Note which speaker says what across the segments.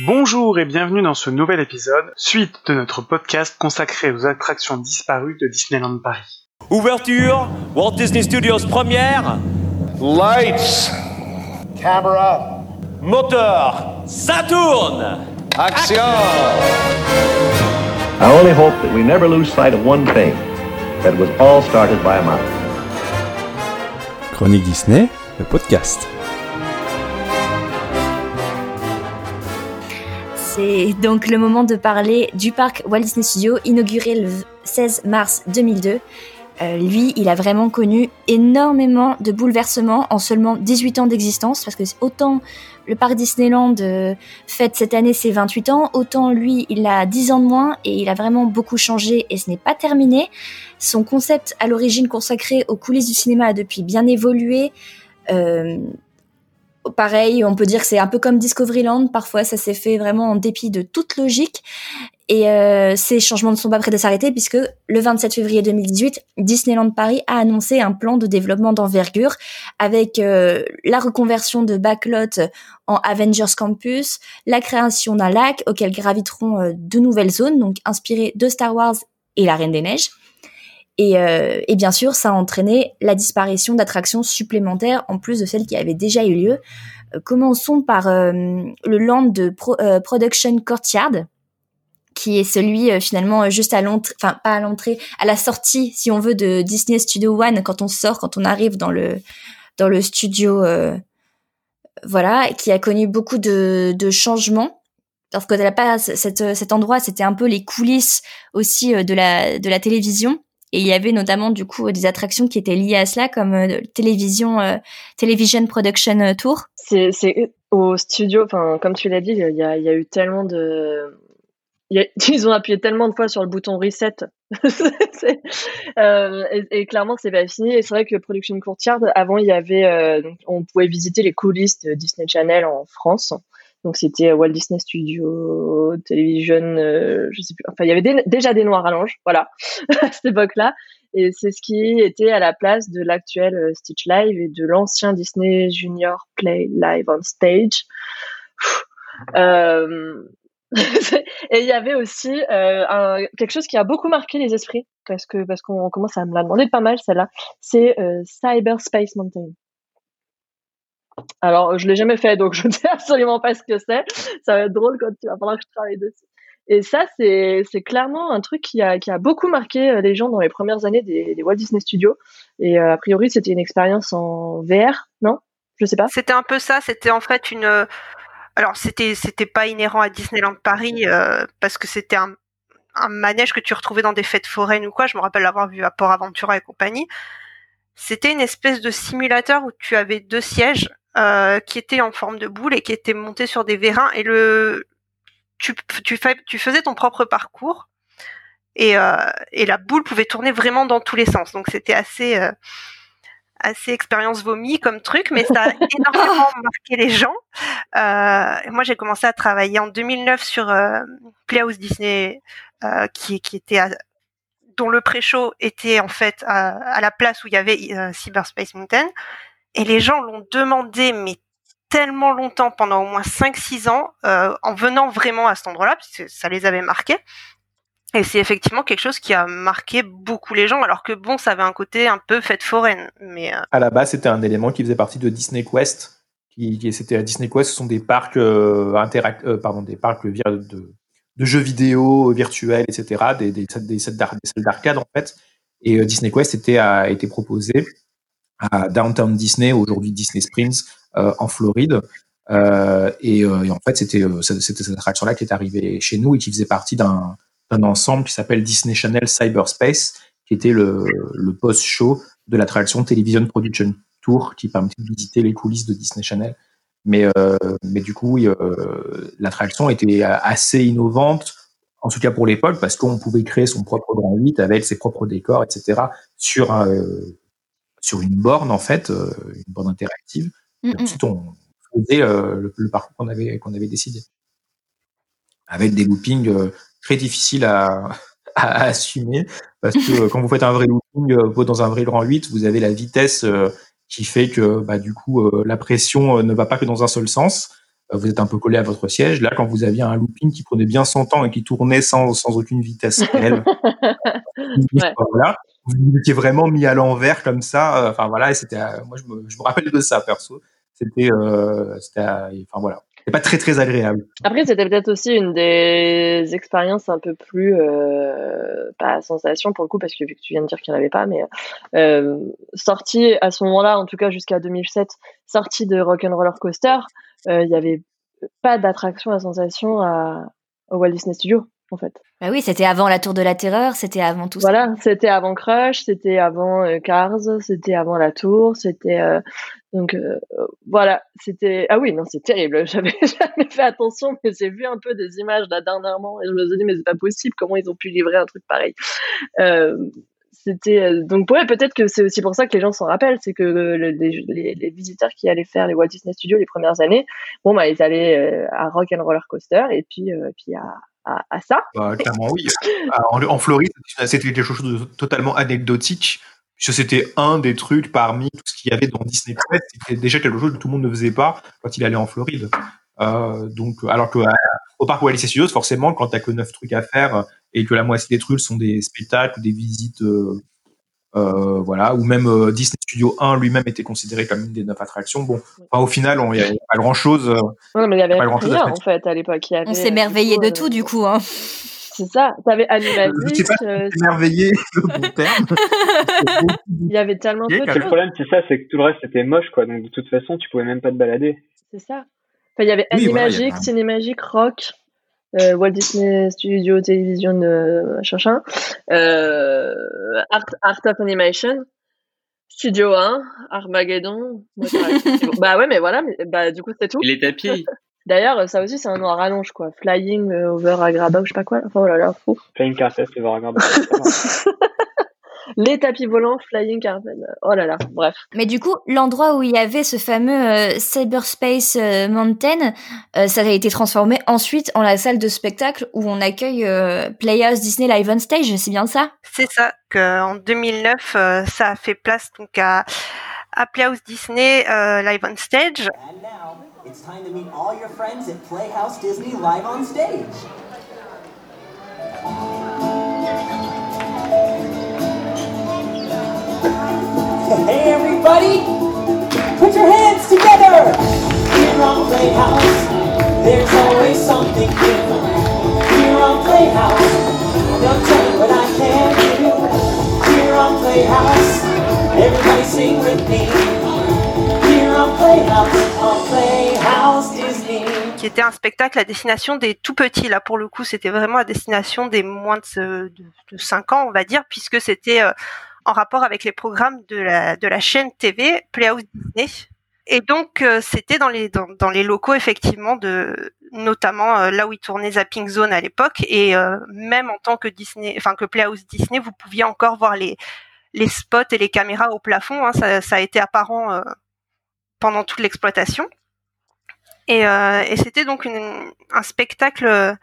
Speaker 1: Bonjour et bienvenue dans ce nouvel épisode, suite de notre podcast consacré aux attractions disparues de Disneyland Paris.
Speaker 2: Ouverture, Walt Disney Studios première,
Speaker 3: Lights. Camera.
Speaker 2: moteur, ça tourne
Speaker 3: Action.
Speaker 4: I only hope that we never lose sight of one thing that it was all started by a mouse.
Speaker 5: Chronique Disney, le podcast.
Speaker 6: C'est donc le moment de parler du parc Walt Disney Studios, inauguré le 16 mars 2002. Euh, lui, il a vraiment connu énormément de bouleversements en seulement 18 ans d'existence, parce que autant le parc Disneyland euh, fête cette année ses 28 ans, autant lui, il a 10 ans de moins et il a vraiment beaucoup changé et ce n'est pas terminé. Son concept à l'origine consacré aux coulisses du cinéma a depuis bien évolué. Euh, pareil, on peut dire que c'est un peu comme Discoveryland. Parfois, ça s'est fait vraiment en dépit de toute logique. Et euh, ces changements ne sont pas prêts de s'arrêter puisque le 27 février 2018, Disneyland Paris a annoncé un plan de développement d'envergure avec euh, la reconversion de Backlot en Avengers Campus, la création d'un lac auquel graviteront euh, de nouvelles zones, donc inspirées de Star Wars et la Reine des Neiges. Et, euh, et, bien sûr, ça a entraîné la disparition d'attractions supplémentaires en plus de celles qui avaient déjà eu lieu. Euh, commençons par euh, le land de Pro, euh, Production Courtyard, qui est celui euh, finalement juste à l'entrée, enfin pas à l'entrée, à la sortie, si on veut, de Disney Studio One quand on sort, quand on arrive dans le dans le studio, voilà, qui a connu beaucoup de, de changements parce que pas cette, cet endroit, c'était un peu les coulisses aussi de la de la télévision. Et il y avait notamment du coup des attractions qui étaient liées à cela, comme euh, télévision, euh, Television Production Tour.
Speaker 7: C'est au studio, enfin comme tu l'as dit, il y a, eu tellement de, ils ont appuyé tellement de fois sur le bouton reset, euh, et, et, clairement c'est pas fini. Et c'est vrai que Production Courtyard, avant il y avait, euh, on pouvait visiter les coulisses de Disney Channel en France. Donc c'était Walt Disney Studio, Television, euh, je sais plus. Enfin, il y avait déjà des noirs à l'ange, voilà, à cette époque-là. Et c'est ce qui était à la place de l'actuel euh, Stitch Live et de l'ancien Disney Junior Play Live on Stage. Euh... et il y avait aussi euh, un, quelque chose qui a beaucoup marqué les esprits parce que parce qu'on commence à me la demander pas mal celle-là. C'est euh, Cyberspace Mountain. Alors, je l'ai jamais fait, donc je ne sais absolument pas ce que c'est. Ça va être drôle quand tu vas falloir que je travaille dessus. Et ça, c'est, clairement un truc qui a, qui a beaucoup marqué les gens dans les premières années des, Walt Disney Studios. Et euh, a priori, c'était une expérience en VR, non? Je sais pas.
Speaker 8: C'était un peu ça. C'était en fait une. Alors, c'était, c'était pas inhérent à Disneyland Paris euh, parce que c'était un, un manège que tu retrouvais dans des fêtes foraines ou quoi. Je me rappelle l'avoir vu à Port Aventura et compagnie. C'était une espèce de simulateur où tu avais deux sièges euh, qui étaient en forme de boule et qui étaient montés sur des vérins. Et le tu, tu, fais, tu faisais ton propre parcours. Et, euh, et la boule pouvait tourner vraiment dans tous les sens. Donc c'était assez euh, assez expérience vomi comme truc mais ça a énormément marqué les gens. Moi j'ai commencé à travailler en 2009 sur Playhouse Disney qui, qui était à, dont le pré-show était en fait à, à, la place où il y avait Cyberspace Mountain et les gens l'ont demandé, mais tellement longtemps, pendant au moins 5-6 ans, euh, en venant vraiment à cet endroit-là, parce que ça les avait marqués. Et c'est effectivement quelque chose qui a marqué beaucoup les gens, alors que bon, ça avait un côté un peu fête foraine. Mais euh...
Speaker 9: à la base, c'était un élément qui faisait partie de Disney Quest. Qui, c'était à Disney Quest, ce sont des parcs euh, interact, pardon, des parcs de, jeux vidéo virtuels, etc., des, des, salles d'arcade en fait. Et Disney Quest était a été proposé à Downtown Disney, aujourd'hui Disney Springs, euh, en Floride. Euh, et, euh, et, en fait, c'était cette attraction-là qui est arrivée chez nous et qui faisait partie d'un ensemble qui s'appelle Disney Channel Cyberspace, qui était le, post-show de l'attraction Television Production Tour, qui permettait de visiter les coulisses de Disney Channel. Mais, euh, mais du coup, oui, euh, l'attraction était assez innovante, en tout cas pour l'époque, parce qu'on pouvait créer son propre grand 8 avec ses propres décors, etc., sur un, sur une borne en fait, euh, une borne interactive. Mm. Et ensuite, on faisait euh, le, le, parcours qu'on avait qu'on avait décidé, avec des loopings euh, très difficiles à, à, assumer parce que quand vous faites un vrai looping dans un vrai grand 8, vous avez la vitesse qui fait que bah, du coup la pression ne va pas que dans un seul sens. vous êtes un peu collé à votre siège. Là, quand vous aviez un looping qui prenait bien son temps et qui tournait sans, sans aucune vitesse réelle,
Speaker 7: Ouais.
Speaker 9: voilà, vous étiez vraiment mis à l'envers comme ça. euh, Enfin voilà, c'était, euh, moi je me, je me rappelle de ça perso. C'était, euh, c'était, euh, enfin voilà, c'est pas très très agréable.
Speaker 7: Après, c'était peut-être aussi une des expériences un peu plus, euh, pas sensation pour le coup, parce que vu que tu viens de dire qu'il n'y en avait pas, mais euh, sortie à ce moment-là, en tout cas jusqu'à 2007, sortie de Rock'n'Roller Coaster, euh, il n'y avait pas d'attraction à sensation à, au Walt Disney Studio, en fait.
Speaker 6: Bah oui, c'était avant la Tour de la Terreur, c'était avant tout ça.
Speaker 7: Voilà, c'était avant Crush, c'était avant euh, Cars, c'était avant la Tour, c'était euh, donc euh, voilà, c'était ah oui non c'est terrible. J'avais jamais fait attention, mais j'ai vu un peu des images là dernièrement et je me suis dit mais c'est pas possible comment ils ont pu livrer un truc pareil. C'était donc ouais peut-être que c'est aussi pour ça que les gens s'en rappellent, c'est que le- les, les, les visiteurs qui allaient faire les Walt Disney Studios les premières années, bon bah ils allaient à Rock and Roller Coaster et puis puis à, à, à ça.
Speaker 9: Bah, clairement oui. Ah, En, en Floride, c'était quelque chose de totalement anecdotique. puisque C'était un des trucs parmi tout ce qu'il y avait dans Disney Quest. C'était déjà quelque chose que tout le monde ne faisait pas quand il allait en Floride. Euh, donc, alors que euh, au parc Walt Disney Studios, forcément, quand t'as que neuf trucs à faire euh, et que la moitié des trucs sont des spectacles des visites, euh, euh, voilà, ou même euh, Disney Studio 1 lui-même était considéré comme une des neuf attractions. Bon, enfin, au final, il n'y a, pas grand chose.
Speaker 7: Non, mais il y avait
Speaker 9: Pas grand-chose à
Speaker 7: rien
Speaker 9: se
Speaker 7: en fait à l'époque. Il y
Speaker 6: On
Speaker 7: avait,
Speaker 6: s'est
Speaker 7: euh,
Speaker 6: merveillé
Speaker 7: du
Speaker 6: de tout
Speaker 7: euh,
Speaker 6: du coup. Hein.
Speaker 7: C'est ça. T'avais
Speaker 9: Je sais
Speaker 7: Animagic.
Speaker 9: pas
Speaker 7: euh,
Speaker 9: si émerveillé le bon terme.
Speaker 7: il y avait tellement peu de
Speaker 10: Le
Speaker 7: choses.
Speaker 10: problème, c'est ça, c'est que tout le reste était moche, quoi. Donc, de toute façon, tu pouvais même pas te balader.
Speaker 7: C'est ça. Enfin, il y avait
Speaker 9: Oui, voilà,
Speaker 7: Animagic,
Speaker 9: avait un-
Speaker 7: Cinémagique, Rock, euh, Walt Disney Studio Television, euh, machin, euh, Art, Art of Animation, Studio 1, Armageddon. Bah ouais, mais voilà, mais, bah du coup c'est tout.
Speaker 11: Et les tapis
Speaker 7: D'ailleurs, ça aussi c'est un nom à rallonge quoi. Flying euh, over Agrabah ou je sais pas quoi. Enfin voilà, là, fou.
Speaker 10: Flying Carpet, voir regarder.
Speaker 7: Les tapis volants, Flying Carpet. Oh là là, bref.
Speaker 6: Mais du coup, l'endroit où il y avait ce fameux euh, Cyberspace euh, Mountain, euh, ça a été transformé ensuite en la salle de spectacle où on accueille euh, Playhouse Disney Live on Stage, c'est bien ça?
Speaker 8: C'est ça, qu'en 2009, euh, ça a fait place donc à, à Playhouse Disney euh, Live on Stage.
Speaker 12: And now, it's time to meet all your friends at Playhouse Disney live on stage. Hey everybody, put your hands together. Here on Playhouse, there's always something new. Here on Playhouse, they'll tell you what I can do. Here on Playhouse, everybody sing with me. Here on Playhouse, on Playhouse Disney.
Speaker 8: qui était un spectacle à destination des tout petits. Là, pour le coup, c'était vraiment à destination des moins de, ce- de, de 5 ans, on va dire, puisque c'était euh, en rapport avec les programmes de la, chaîne TV Playhouse Disney. Et donc, euh, c'était dans les, locaux, effectivement, de, notamment euh, là où ils tournaient Zapping Zone à l'époque. Et euh, même en tant que Disney, enfin, que Playhouse Disney, vous pouviez encore voir les, spots et les caméras au plafond. hein. ça, a été apparent pendant toute l'exploitation. Et, c'était donc un spectacle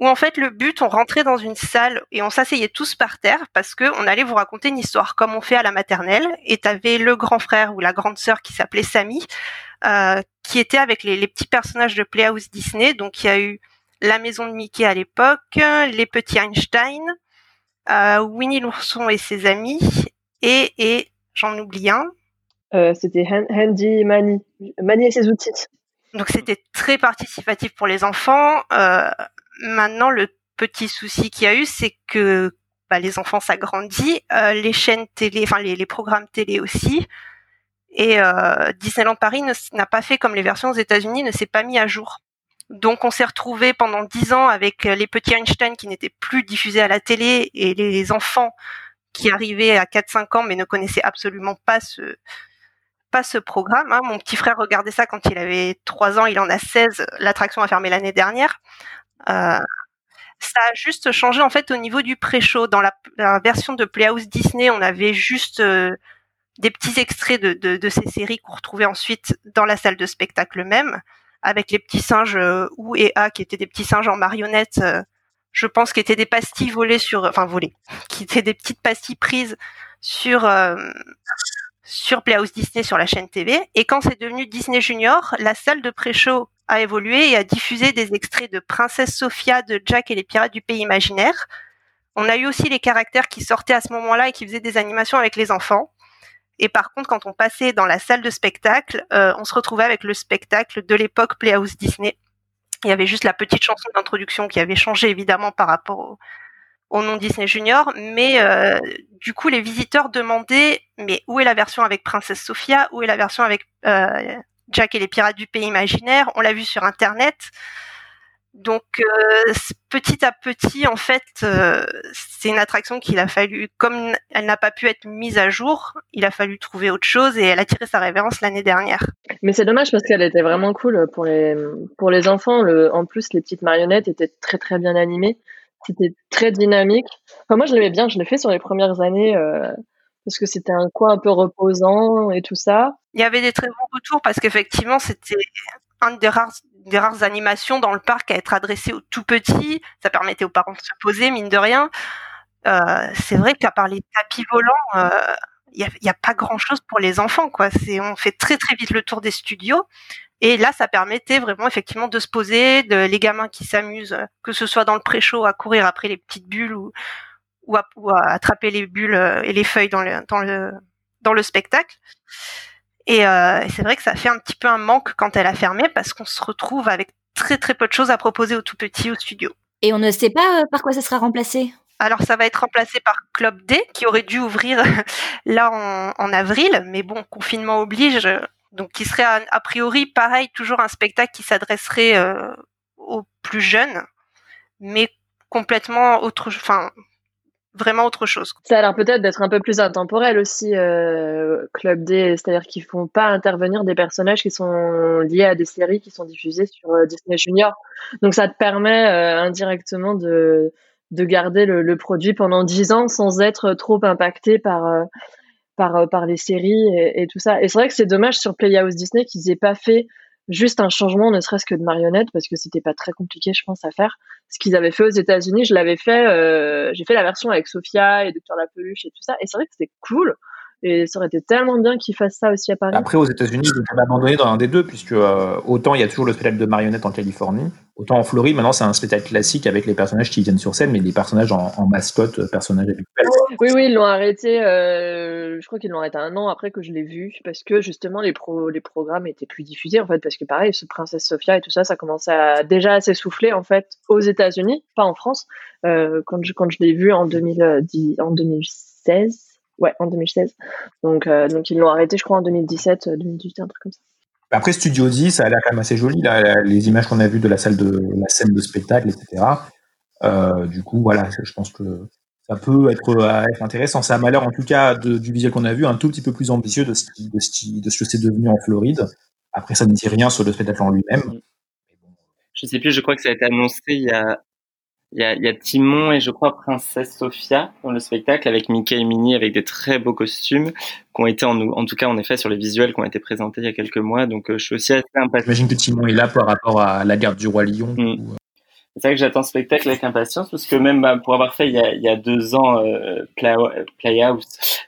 Speaker 8: où en fait le but, on rentrait dans une salle et on s'asseyait tous par terre parce que on allait vous raconter une histoire comme on fait à la maternelle. Et t'avais le grand frère ou la grande sœur qui s'appelait Sammy, euh, qui était avec les, les petits personnages de Playhouse Disney. Donc il y a eu la maison de Mickey à l'époque, les petits Einstein, euh, Winnie l'ourson et ses amis, et, et j'en oublie un,
Speaker 7: Euh, C'était Han- Handy Mani. Mani et ses outils.
Speaker 8: Donc c'était très participatif pour les enfants. Euh, maintenant, le petit souci qu'il y a eu, c'est que bah, les enfants s'agrandissent, euh, les chaînes télé, enfin les, les programmes télé aussi. Et euh, Disneyland Paris n'a pas fait comme les versions aux États-Unis, ne s'est pas mis à jour. Donc on s'est retrouvé pendant dix ans avec euh, les petits Einstein qui n'étaient plus diffusés à la télé et les enfants qui arrivaient à 4-5 ans mais ne connaissaient absolument pas ce, pas ce programme. hein. Mon petit frère regardait ça quand il avait 3 ans, il en a 16. L'attraction a fermé l'année dernière. Euh, ça a juste changé en fait au niveau du pré-show. Dans la, version de Playhouse Disney, on avait juste euh, des petits extraits de, ces séries qu'on retrouvait ensuite dans la salle de spectacle même, avec les petits singes euh, ou et A qui étaient des petits singes en marionnettes. je pense qui étaient des pastilles volées sur, enfin volées, qui étaient des petites pastilles prises sur sur Playhouse Disney sur la chaîne TV. Et quand c'est devenu Disney Junior, la salle de pré-show a évolué et a diffusé des extraits de Princesse Sophia, de Jack et les pirates du pays imaginaire. On a eu aussi les caractères qui sortaient à ce moment-là et qui faisaient des animations avec les enfants. Et par contre, quand on passait dans la salle de spectacle, euh, on se retrouvait avec le spectacle de l'époque Playhouse Disney. Il y avait juste la petite chanson d'introduction qui avait changé évidemment par rapport au, nom Disney Junior, mais euh, du coup les visiteurs demandaient mais où est la version avec Princesse Sophia, où est la version avec euh, Jack et les pirates du pays imaginaire On l'a vu sur internet. Donc euh, petit à petit, en fait, euh, c'est une attraction qu'il a fallu, comme elle n'a pas pu être mise à jour, il a fallu trouver autre chose et elle a tiré sa révérence l'année dernière.
Speaker 7: Mais c'est dommage parce qu'elle était vraiment cool pour les pour les enfants. En plus, les petites marionnettes étaient très très bien animées. C'était très dynamique. Moi, je l'aimais bien. Je l'ai fait sur les premières années euh, parce que c'était un coin un peu reposant et tout ça.
Speaker 8: Il y avait des très bons retours parce qu'effectivement, c'était une des rares, des rares animations dans le parc à être adressée aux tout petits. Ça permettait aux parents de se poser, mine de rien. Euh, c'est vrai qu'à part les tapis volants, euh, il n'y a, y a, pas grand chose pour les enfants, quoi. C'est, on fait très très vite le tour des studios. Et là, ça permettait vraiment effectivement de se poser, de, les gamins qui s'amusent, que ce soit dans le pré-show à courir après les petites bulles ou, ou, à, ou à attraper les bulles et les feuilles dans le, dans le, dans le spectacle. Et euh, c'est vrai que ça fait un petit peu un manque quand elle a fermé parce qu'on se retrouve avec très très peu de choses à proposer aux tout petits au studio.
Speaker 6: Et on ne sait pas par quoi ça sera remplacé?
Speaker 8: Alors ça va être remplacé par Club D qui aurait dû ouvrir là en, en avril, mais bon, confinement oblige, donc qui serait a, a, priori pareil, toujours un spectacle qui s'adresserait euh, aux plus jeunes, mais complètement autre, enfin vraiment autre chose.
Speaker 7: Ça a l'air peut-être d'être un peu plus intemporel aussi, euh, Club D, c'est-à-dire qu'ils font pas intervenir des personnages qui sont liés à des séries qui sont diffusées sur euh, Disney Junior. Donc ça te permet euh, indirectement de de garder le, produit pendant dix ans sans être trop impacté par par par les séries et, et tout ça. Et c'est vrai que c'est dommage sur Playhouse Disney qu'ils aient pas fait juste un changement, ne serait-ce que de marionnette, parce que c'était pas très compliqué, je pense, à faire. Ce qu'ils avaient fait aux États-Unis, je l'avais fait, euh, j'ai fait la version avec Sophia et Docteur la peluche et tout ça, et c'est vrai que c'était cool. Et ça aurait été tellement bien qu'ils fassent ça aussi à Paris.
Speaker 9: Après, aux États-Unis, ils ont abandonné dans un des deux, puisque euh, autant il y a toujours le spectacle de marionnettes en Californie, autant en Floride, maintenant c'est un spectacle classique avec les personnages qui viennent sur scène, mais des personnages en, en mascotte, euh, personnages habituels.
Speaker 7: Oui, oui, ils l'ont arrêté. Euh, je crois qu'ils l'ont arrêté un an après que je l'ai vu, parce que justement les pro, les programmes étaient plus diffusés en fait, parce que pareil, ce Princesse Sophia et tout ça, ça commençait à déjà à s'essouffler en fait aux États-Unis, pas en France. Euh, quand je quand je l'ai vu en 2010, en 2016 Ouais, en 2016. Donc, euh, donc ils l'ont arrêté, je crois, en 2017, 2018, un truc comme ça.
Speaker 9: Après Studio 10, ça a l'air quand même assez joli, là, les images qu'on a vues de la salle de la scène de spectacle, etc. Euh, du coup, voilà, je pense que ça peut être, euh, être intéressant. Ça a malheur, en tout cas, de, du visuel qu'on a vu, un tout petit peu plus ambitieux de ce, de ce, de ce que c'est devenu en Floride. Après, ça ne dit rien sur le spectacle en lui-même.
Speaker 11: Je sais plus, je crois que ça a été annoncé il y a il y a, il y a Timon et je crois Princesse Sophia dans le spectacle avec Mickey et Minnie avec des très beaux costumes qui ont été en, en tout cas en effet sur les visuels qui ont été présentés il y a quelques mois. Donc euh, je suis aussi assez impatient.
Speaker 9: J'imagine que Timon est là par rapport à la garde du roi Lion.
Speaker 11: Mm. Ou, c'est vrai que j'attends ce spectacle avec impatience parce que même bah, pour avoir fait il y a, il y a deux ans euh, Play, Playhouse,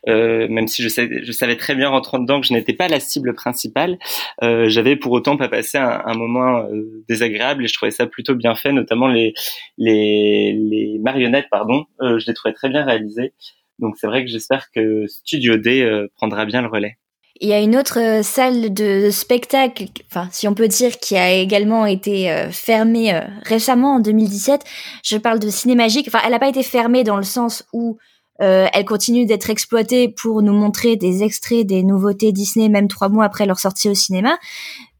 Speaker 11: euh, même si je, sais, je savais très bien rentrant dedans que je n'étais pas la cible principale, euh, j'avais pour autant pas passé un, un moment euh, désagréable et je trouvais ça plutôt bien fait, notamment les les, les marionnettes, pardon, euh, je les trouvais très bien réalisées. Donc c'est vrai que j'espère que Studio D euh, prendra bien le relais.
Speaker 6: Il y a une autre euh, salle de spectacle, enfin si on peut dire, qui a également été euh, fermée euh, récemment en 2017. Je parle de Cinémagique. Enfin, elle n'a pas été fermée dans le sens où elle continue d'être exploitée pour nous montrer des extraits des nouveautés Disney, même trois mois après leur sortie au cinéma.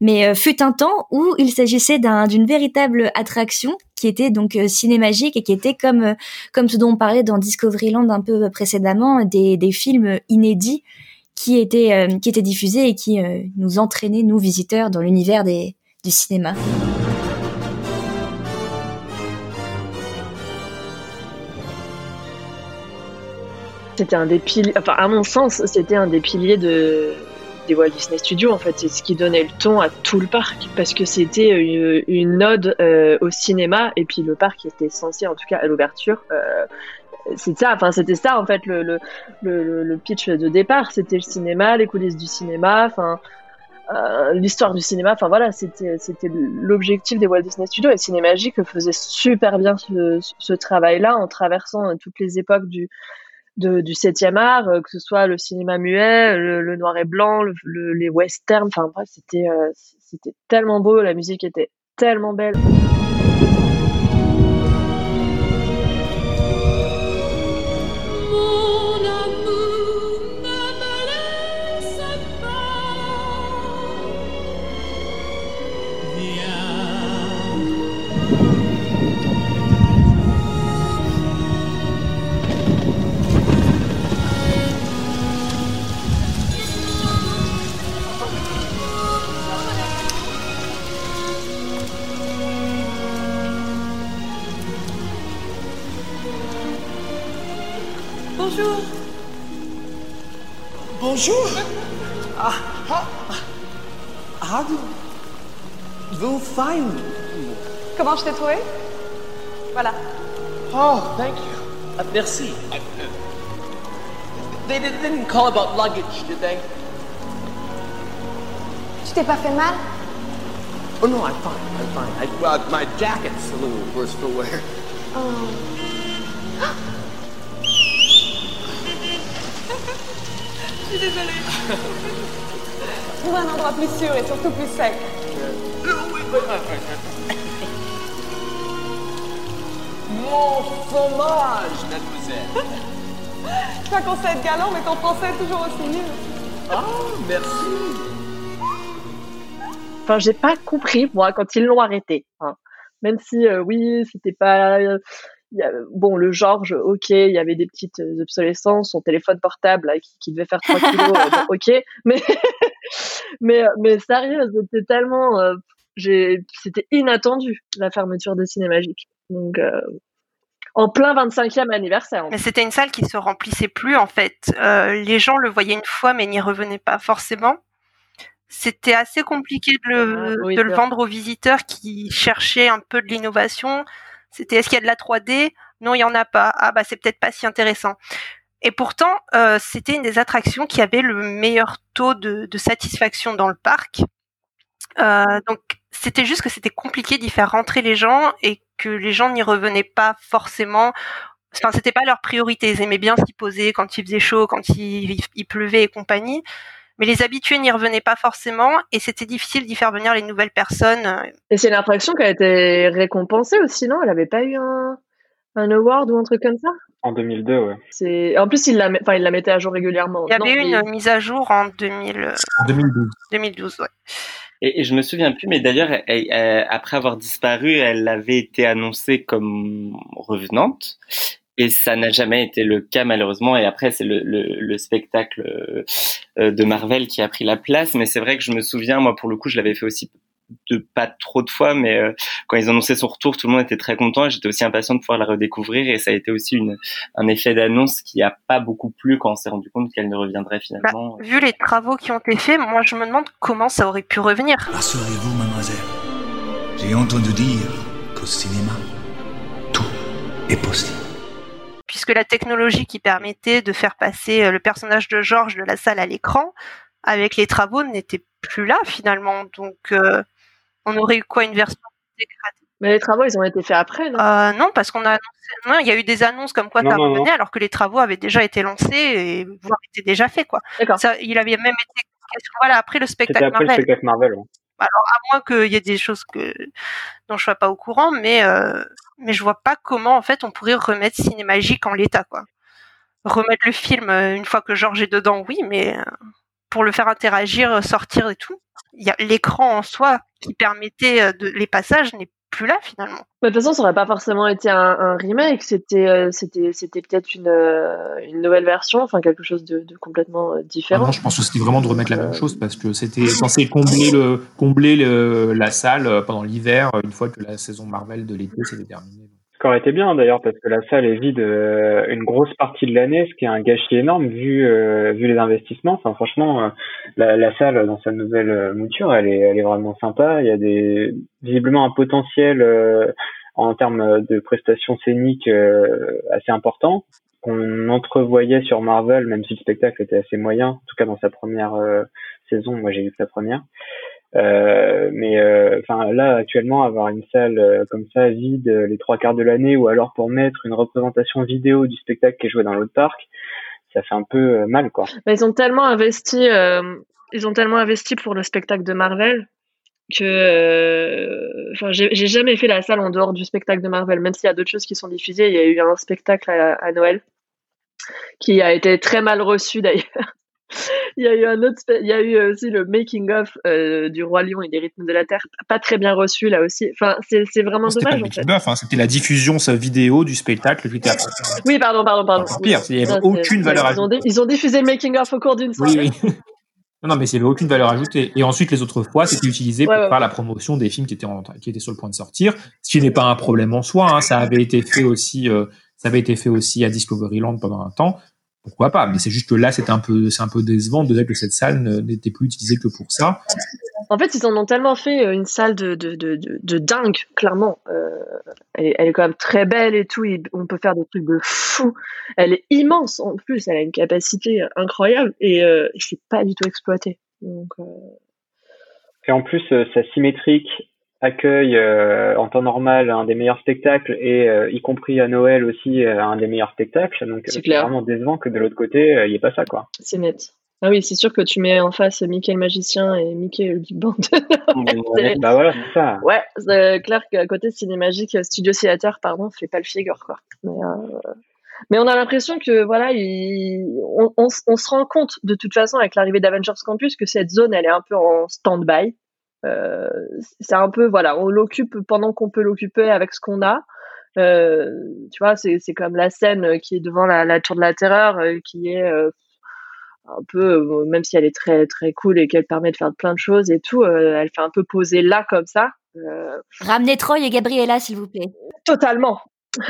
Speaker 6: Mais fut un temps où il s'agissait d'une véritable attraction qui était donc Cinémagique et qui était comme comme ce dont on parlait dans Discoveryland un peu précédemment, des films inédits qui était euh, qui était diffusé et qui euh, nous entraînait nous visiteurs dans l'univers des du cinéma.
Speaker 7: C'était un des piliers, enfin à mon sens, c'était un des piliers de des Walt Disney Studios en fait, c'est ce qui donnait le ton à tout le parc parce que c'était une, ode euh, au cinéma et puis le parc était censé en tout cas à l'ouverture c'est ça, enfin c'était ça en fait le, le, le, pitch de départ, c'était le cinéma, les coulisses du cinéma, enfin euh, l'histoire du cinéma. Enfin voilà, c'était l'objectif des Walt Disney Studios et Cinémagique faisait super bien ce, ce travail-là en traversant euh, toutes les époques du du 7e art, euh, que ce soit le cinéma muet, le, noir et blanc, le, le, les westerns. Enfin bref, c'était c'était tellement beau, la musique était tellement belle.
Speaker 13: Bonjour. Ah, how, do you find me?
Speaker 14: Comment je t'ai trouvé Voilà.
Speaker 13: Oh, thank you. Uh, merci. Uh, they didn't didn't call about luggage, did they?
Speaker 14: Tu t'es pas fait mal
Speaker 13: Oh no, I'm fine. I'm fine. I, well, my jacket's a little worse for wear.
Speaker 14: Oh. suis désolée. Trouve un endroit plus sûr et surtout plus sec.
Speaker 13: Mon fromage, mademoiselle.
Speaker 14: Je crois qu'on sait être galant, mais ton français est toujours aussi nul.
Speaker 13: Ah, merci.
Speaker 7: Enfin, j'ai pas compris moi quand ils l'ont arrêté. hein. Même si euh, oui, c'était pas euh, y a- bon le Georges, ok, il y avait des petites euh, obsolescences, son téléphone portable là, qui, qui devait faire 3 kilos, euh, bon, ok, mais mais euh, mais sérieux, c'était tellement, euh, j'ai, c'était inattendu la fermeture des Cinémagiques. Donc euh, en plein 25e anniversaire. en
Speaker 8: Mais c'était une salle qui se remplissait plus en fait. Euh, les gens le voyaient une fois mais n'y revenaient pas forcément. C'était assez compliqué de le,
Speaker 7: Ah, oui,
Speaker 8: de le
Speaker 7: c'est
Speaker 8: vendre aux visiteurs qui cherchaient un peu de l'innovation. C'était est-ce qu'il y a de la 3D Non, il y en a pas. Ah bah c'est peut-être pas si intéressant. Et pourtant, euh, c'était une des attractions qui avait le meilleur taux de, satisfaction dans le parc. Euh, donc c'était juste que c'était compliqué d'y faire rentrer les gens et que les gens n'y revenaient pas forcément. Enfin, c'était pas leur priorité. Ils aimaient bien s'y poser quand il faisait chaud, quand il pleuvait et compagnie. Mais les habitués n'y revenaient pas forcément et c'était difficile d'y faire venir les nouvelles personnes.
Speaker 7: Et c'est une attraction qui a été récompensée aussi, non? Elle avait pas eu un, un award ou un truc comme ça?
Speaker 10: En 2002, ouais.
Speaker 7: C'est en plus il la, met- enfin il la mettait à jour régulièrement.
Speaker 8: Il y
Speaker 7: Non,
Speaker 8: avait eu
Speaker 7: mais-
Speaker 8: une mise à jour en 2000,
Speaker 9: En 2012.
Speaker 8: 2012, ouais.
Speaker 11: Et, et je me souviens plus, mais d'ailleurs, elle- elle- après avoir disparu, elle avait été annoncée comme revenante. Et ça n'a jamais été le cas malheureusement. Et après, c'est le, le, le spectacle euh, de Marvel qui a pris la place. Mais c'est vrai que je me souviens, moi pour le coup, je l'avais fait aussi de pas trop de fois, mais euh, quand ils annonçaient son retour, tout le monde était très content et j'étais aussi impatient de pouvoir la redécouvrir. Et ça a été aussi une, un effet d'annonce qui a pas beaucoup plu quand on s'est rendu compte qu'elle ne reviendrait
Speaker 8: Bah,
Speaker 11: finalement.
Speaker 8: vu les travaux qui ont été faits, moi je me demande comment ça aurait pu revenir.
Speaker 15: Rassurez-vous, mademoiselle? J'ai entendu dire qu'au cinéma, tout est possible.
Speaker 8: Puisque la technologie qui permettait de faire passer euh, le personnage de George de la salle à l'écran, avec les travaux, n'était plus là finalement. Donc, euh, on aurait eu quoi une version dégradée
Speaker 7: Mais les travaux ils ont été faits après, non?
Speaker 8: Euh, Non, parce qu'on a annoncé. Non, il y a eu des annonces comme quoi
Speaker 7: Non,
Speaker 8: ça
Speaker 7: non,
Speaker 8: alors que les travaux avaient déjà été lancés et voire étaient déjà faits quoi. Ça, il avait même été. Voilà, après le spectacle
Speaker 10: après le
Speaker 8: Marvel.
Speaker 10: spectacle Marvel. ouais.
Speaker 8: Alors à moins qu'il y ait des choses que dont je sois pas au courant, mais euh, mais je vois pas comment en fait on pourrait remettre Cinémagique en l'état quoi. Remettre le film euh, une fois que Georges est dedans, oui, mais euh, pour le faire interagir, sortir et tout, il y a l'écran en soi qui permettait les passages n'est plus là finalement.
Speaker 7: Mais de toute façon, ça aurait pas forcément été un, un remake, c'était euh, c'était c'était peut-être une euh, une nouvelle version, enfin quelque chose de, de complètement euh,
Speaker 9: Ah
Speaker 7: différent.
Speaker 9: non, je pense que c'était vraiment de remettre la même chose parce que c'était censé combler le combler le, la salle pendant l'hiver une fois que la saison Marvel de l'été s'était terminée.
Speaker 10: Ce qui aurait été bien d'ailleurs parce que la salle est vide euh, une grosse partie de l'année, ce qui est un gâchis énorme vu euh, vu les investissements. Enfin franchement, euh, la, la salle dans sa nouvelle euh, mouture, elle est elle est vraiment sympa. Il y a des visiblement un potentiel euh, en termes de prestations scéniques euh, assez important. qu'on entrevoyait sur Marvel, même si le spectacle était assez moyen, en tout cas dans sa première saison, moi j'ai vu que la première. Euh, mais euh, enfin là actuellement avoir une salle euh, comme ça vide euh, les trois quarts de l'année ou alors pour mettre une représentation vidéo du spectacle qui est joué dans l'autre parc, ça fait un peu mal quoi.
Speaker 7: Bah, ils ont tellement investi, ils ont tellement investi pour le spectacle de Marvel que, enfin, j'ai jamais fait la salle en dehors du spectacle de Marvel, même s'il y a d'autres choses qui sont diffusées. Il y a eu un spectacle à Noël qui a été très mal reçu d'ailleurs. Il y a eu un autre, il y a eu aussi le making of euh, du roi lion et des rythmes de la terre, pas très bien reçu là aussi. Enfin, c'est c'est vraiment
Speaker 9: C'était
Speaker 7: dommage
Speaker 9: le
Speaker 7: en fait.
Speaker 9: hein, c'était la diffusion sa vidéo du spectacle qui était.
Speaker 7: Oui, pardon, pardon, pardon.
Speaker 9: Encore pire, il y avait
Speaker 7: Non, c'est-
Speaker 9: aucune valeur
Speaker 7: ils ont,
Speaker 9: ajoutée.
Speaker 7: ils ont diffusé le making of au cours d'une
Speaker 9: Oui,
Speaker 7: soirée.
Speaker 9: oui. Non, non, mais il n'y avait aucune valeur ajoutée. Et ensuite, les autres fois, c'était utilisé pour
Speaker 7: Ouais, ouais,
Speaker 9: faire la promotion des films qui étaient, en- qui étaient sur le point de sortir, ce qui n'est pas un problème en soi. Hein. Ça avait été fait aussi, euh, ça avait été fait aussi à Discoveryland pendant un temps. Pourquoi pas Mais c'est juste que là, c'était un peu, c'est un peu décevant de dire que cette salle n'était plus utilisée que pour ça.
Speaker 7: En fait, ils en ont tellement fait euh, une salle de, de, de, dingue, clairement. Euh, elle, est, elle est quand même très belle et tout. et on peut faire des trucs de fou. Elle est immense en plus. Elle a une capacité incroyable et euh, c'est pas du tout exploité. Donc, euh,
Speaker 10: Et en plus, euh, sa symétrique accueille euh, en temps normal un des meilleurs spectacles et euh, y compris à Noël aussi euh, un des meilleurs spectacles. Donc
Speaker 7: C'est
Speaker 10: vraiment décevant que de l'autre côté, euh, il n'y ait pas ça quoi.
Speaker 7: c'est net. Ah oui, c'est sûr que tu mets en face Mickey le magicien et Mickey le Big Band. C'est-
Speaker 10: Bah voilà, c'est ça.
Speaker 7: Ouais, c'est clair qu'à côté de Cinémagique, Studio Theater, pardon, fait pas le figure, quoi. Mais, euh, mais on a l'impression que, voilà, il- on, on s- on se rend compte, de toute façon, avec l'arrivée d'Avengers Campus, que cette zone, elle est un peu en stand-by. Euh, c'est un peu, voilà, on l'occupe pendant qu'on peut l'occuper avec ce qu'on a. Euh, tu vois, c'est c'est comme la scène qui est devant la, la Tour de la Terreur, euh, qui est euh, un peu, euh, même si elle est très très cool et qu'elle permet de faire plein de choses et tout, euh, elle fait un peu poser là comme ça. Euh,
Speaker 6: Ramenez Troy et Gabriella, s'il vous plaît.
Speaker 7: Totalement.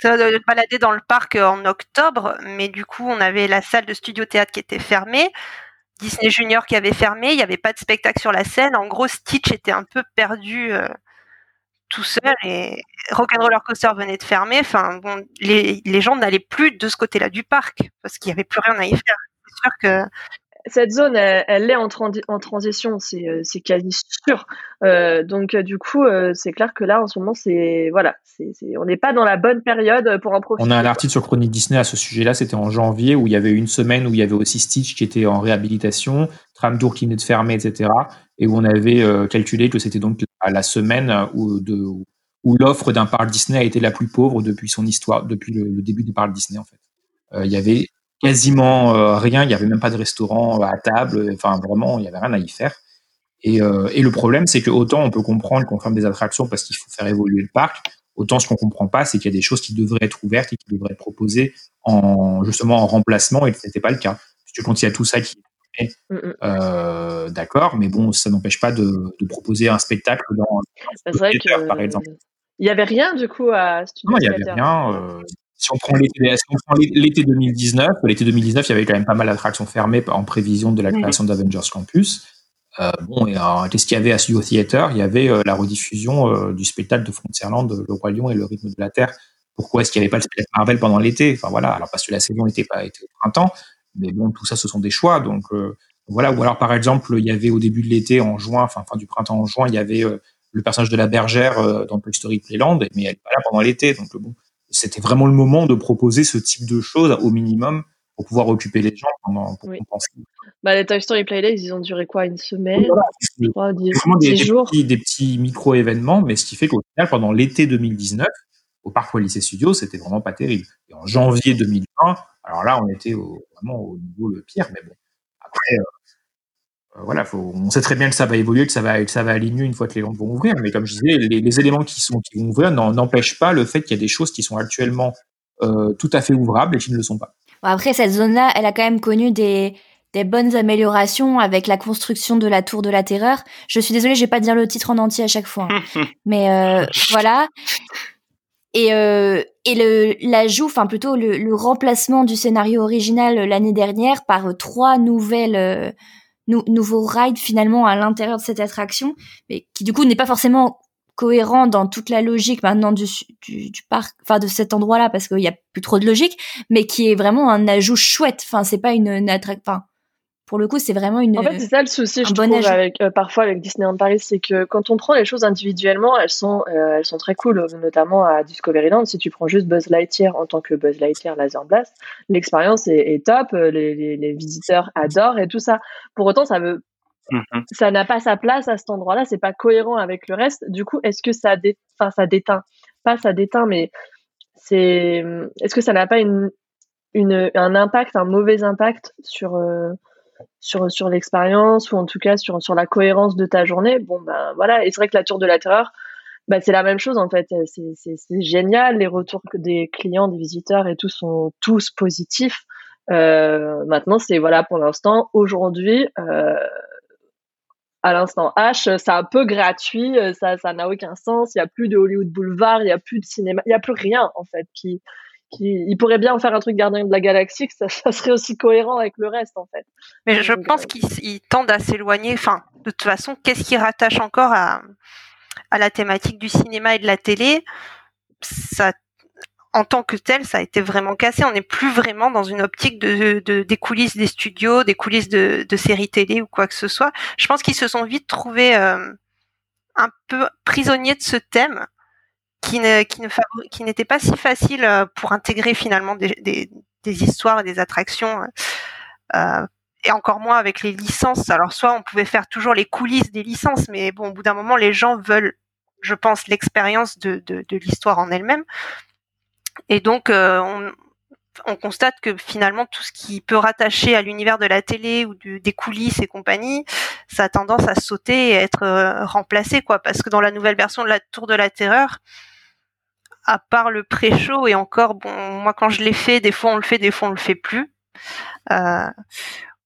Speaker 8: Ça de balader dans le parc en octobre, mais du coup, on avait la salle de studio théâtre qui était fermée, Disney Junior qui avait fermé, il n'y avait pas de spectacle sur la scène. En gros, Stitch était un peu perdu euh, tout seul et Rock'n'Roller Coaster venait de fermer. Enfin, bon, les, les gens n'allaient plus de ce côté-là du parc parce qu'il n'y avait plus rien à y faire. C'est sûr que
Speaker 7: Cette zone, elle, elle est en, transition, c'est euh, quasi sûr. Euh, donc euh, du coup, euh, c'est clair que là, en ce moment, c'est voilà, on n'est pas dans la bonne période pour en profiter.
Speaker 9: On a un article sur Chronique Disney à ce sujet-là, c'était en janvier, où il y avait une semaine où il y avait aussi Stitch qui était en réhabilitation, Tramtour qui venait de fermer, etc. Et où on avait euh, calculé que c'était donc à la semaine où, de, où l'offre d'un parc Disney a été la plus pauvre depuis son histoire, depuis le, le début des parcs Disney, en fait. Il y avait quasiment euh, rien, il y avait même pas de restaurant à table, enfin vraiment, il y avait rien à y faire. Et, euh, et le problème, c'est que autant on peut comprendre qu'on ferme des attractions parce qu'il faut faire évoluer le parc, autant ce qu'on comprend pas, c'est qu'il y a des choses qui devraient être ouvertes et qui devraient être proposées en justement en remplacement, et ce n'était pas le cas. Parce que quand il y a tout ça qui est euh, d'accord, mais bon, ça n'empêche pas de, de proposer un spectacle dans,
Speaker 7: vrai que
Speaker 9: par exemple.
Speaker 7: il y avait rien du coup à Studio
Speaker 9: Non, il n'y avait rien. euh, si on prend l'été si on prend l'été 2019, l'été 2019, il y avait quand même pas mal d'attractions fermées en prévision de la création d'Avengers Campus. Euh, bon, et alors, qu'est-ce qu'il y avait à Studio Theater? Il y avait euh, la rediffusion euh, du spectacle de Frontierland, Le Roi Lion et le rythme de la Terre. Pourquoi est-ce qu'il n'y avait pas le spectacle Marvel pendant l'été? Enfin voilà, alors parce que la saison n'était pas était au printemps, mais bon, tout ça, ce sont des choix. Donc euh, voilà, ou alors par exemple, il y avait au début de l'été, en juin, enfin fin du printemps en juin, il y avait euh, le personnage de la bergère euh, dans Toy Story Playland, mais elle n'est pas là pendant l'été. Donc bon, c'était vraiment le moment de proposer ce type de choses au minimum pour pouvoir occuper les gens pendant pour
Speaker 7: Oui.
Speaker 9: compenser.
Speaker 7: Bah, les Toy Story Playdays, ils ont duré quoi Une semaine?
Speaker 9: Voilà,
Speaker 7: Je crois,
Speaker 9: des, des
Speaker 7: jours.
Speaker 9: petits, des petits micro-événements, mais ce qui fait qu'au final, pendant l'été 2019, au Parc Disney Studios, c'était vraiment pas terrible. Et en janvier 2020, alors là, on était au- vraiment au niveau le pire, mais bon. Après, euh, voilà, faut, on sait très bien que ça va évoluer, que ça va, que ça va aligner une fois que les lampes vont ouvrir, mais comme je disais, les, les éléments qui, sont, qui vont ouvrir n'en- n'empêchent pas le fait qu'il y a des choses qui sont actuellement euh, tout à fait ouvrables et qui ne le sont pas.
Speaker 6: Bon, après, cette zone-là, elle a quand même connu des, des bonnes améliorations avec la construction de la Tour de la Terreur. Je suis désolée, je vais pas dire le titre en entier à chaque fois. hein. Mais euh, voilà. Et, euh, et le l'ajout, enfin plutôt le, le remplacement du scénario original euh, l'année dernière par euh, trois nouvelles euh, nou- nouveaux rides finalement à l'intérieur de cette attraction, mais qui du coup n'est pas forcément cohérent dans toute la logique maintenant du, du, du parc, enfin de cet endroit-là, parce qu'il y a plus trop de logique, mais qui est vraiment un ajout chouette. Enfin, c'est pas une, une attraction. Pour le coup, c'est vraiment une.
Speaker 7: En fait, c'est ça le souci, je
Speaker 6: bon
Speaker 7: trouve, avec, euh, parfois avec Disneyland Paris, c'est que quand on prend les choses individuellement, elles sont, euh, elles sont très cool, notamment à Discoveryland. Si tu prends juste Buzz Lightyear en tant que Buzz Lightyear Laser Blast, l'expérience est, est top, euh, les, les, les visiteurs adorent et tout ça. Pour autant, ça veut, ça n'a pas sa place à cet endroit-là, c'est pas cohérent avec le reste. Du coup, est-ce que ça, dé... enfin, ça déteint? Pas ça déteint, mais c'est, est-ce que ça n'a pas une, une, un impact, un mauvais impact sur euh, sur sur l'expérience ou en tout cas sur sur la cohérence de ta journée bon ben voilà. Et c'est vrai que la tour de la terreur bah, c'est la même chose en fait. C'est c'est génial. Les retours des clients des visiteurs et tout sont tous positifs. Euh, maintenant c'est voilà pour l'instant aujourd'hui euh, à l'instant H c'est un peu gratuit. Ça ça n'a aucun sens. Il y a plus de Hollywood Boulevard. Il y a plus de cinéma. Il y a plus rien en fait qui qui, il pourrait bien en faire un truc gardien de la galaxie, que ça, ça serait aussi cohérent avec le reste, en fait.
Speaker 8: Mais je pense qu'ils ils tendent à s'éloigner. Enfin, de toute façon, qu'est-ce qui rattache encore à, à la thématique du cinéma et de la télé? Ça, en tant que tel, ça a été vraiment cassé. On n'est plus vraiment dans une optique de, de des coulisses des studios, des coulisses de, de séries télé ou quoi que ce soit. Je pense qu'ils se sont vite trouvés euh, un peu prisonniers de ce thème qui n'était pas si facile euh, pour intégrer finalement des, des, des histoires et des attractions euh, et encore moins avec les licences. Alors soit on pouvait faire toujours les coulisses des licences, mais bon au bout d'un moment les gens veulent, je pense, l'expérience de, de, de l'histoire en elle-même. Et donc euh, on, on constate que finalement tout ce qui peut rattacher à l'univers de la télé ou des coulisses et compagnie, ça a tendance à sauter et à être euh, remplacé quoi, parce que dans la nouvelle version de la Tour de la Terreur, à part le pré-show et encore bon, moi quand je l'ai fait, des fois on le fait, des fois on le fait plus. Euh,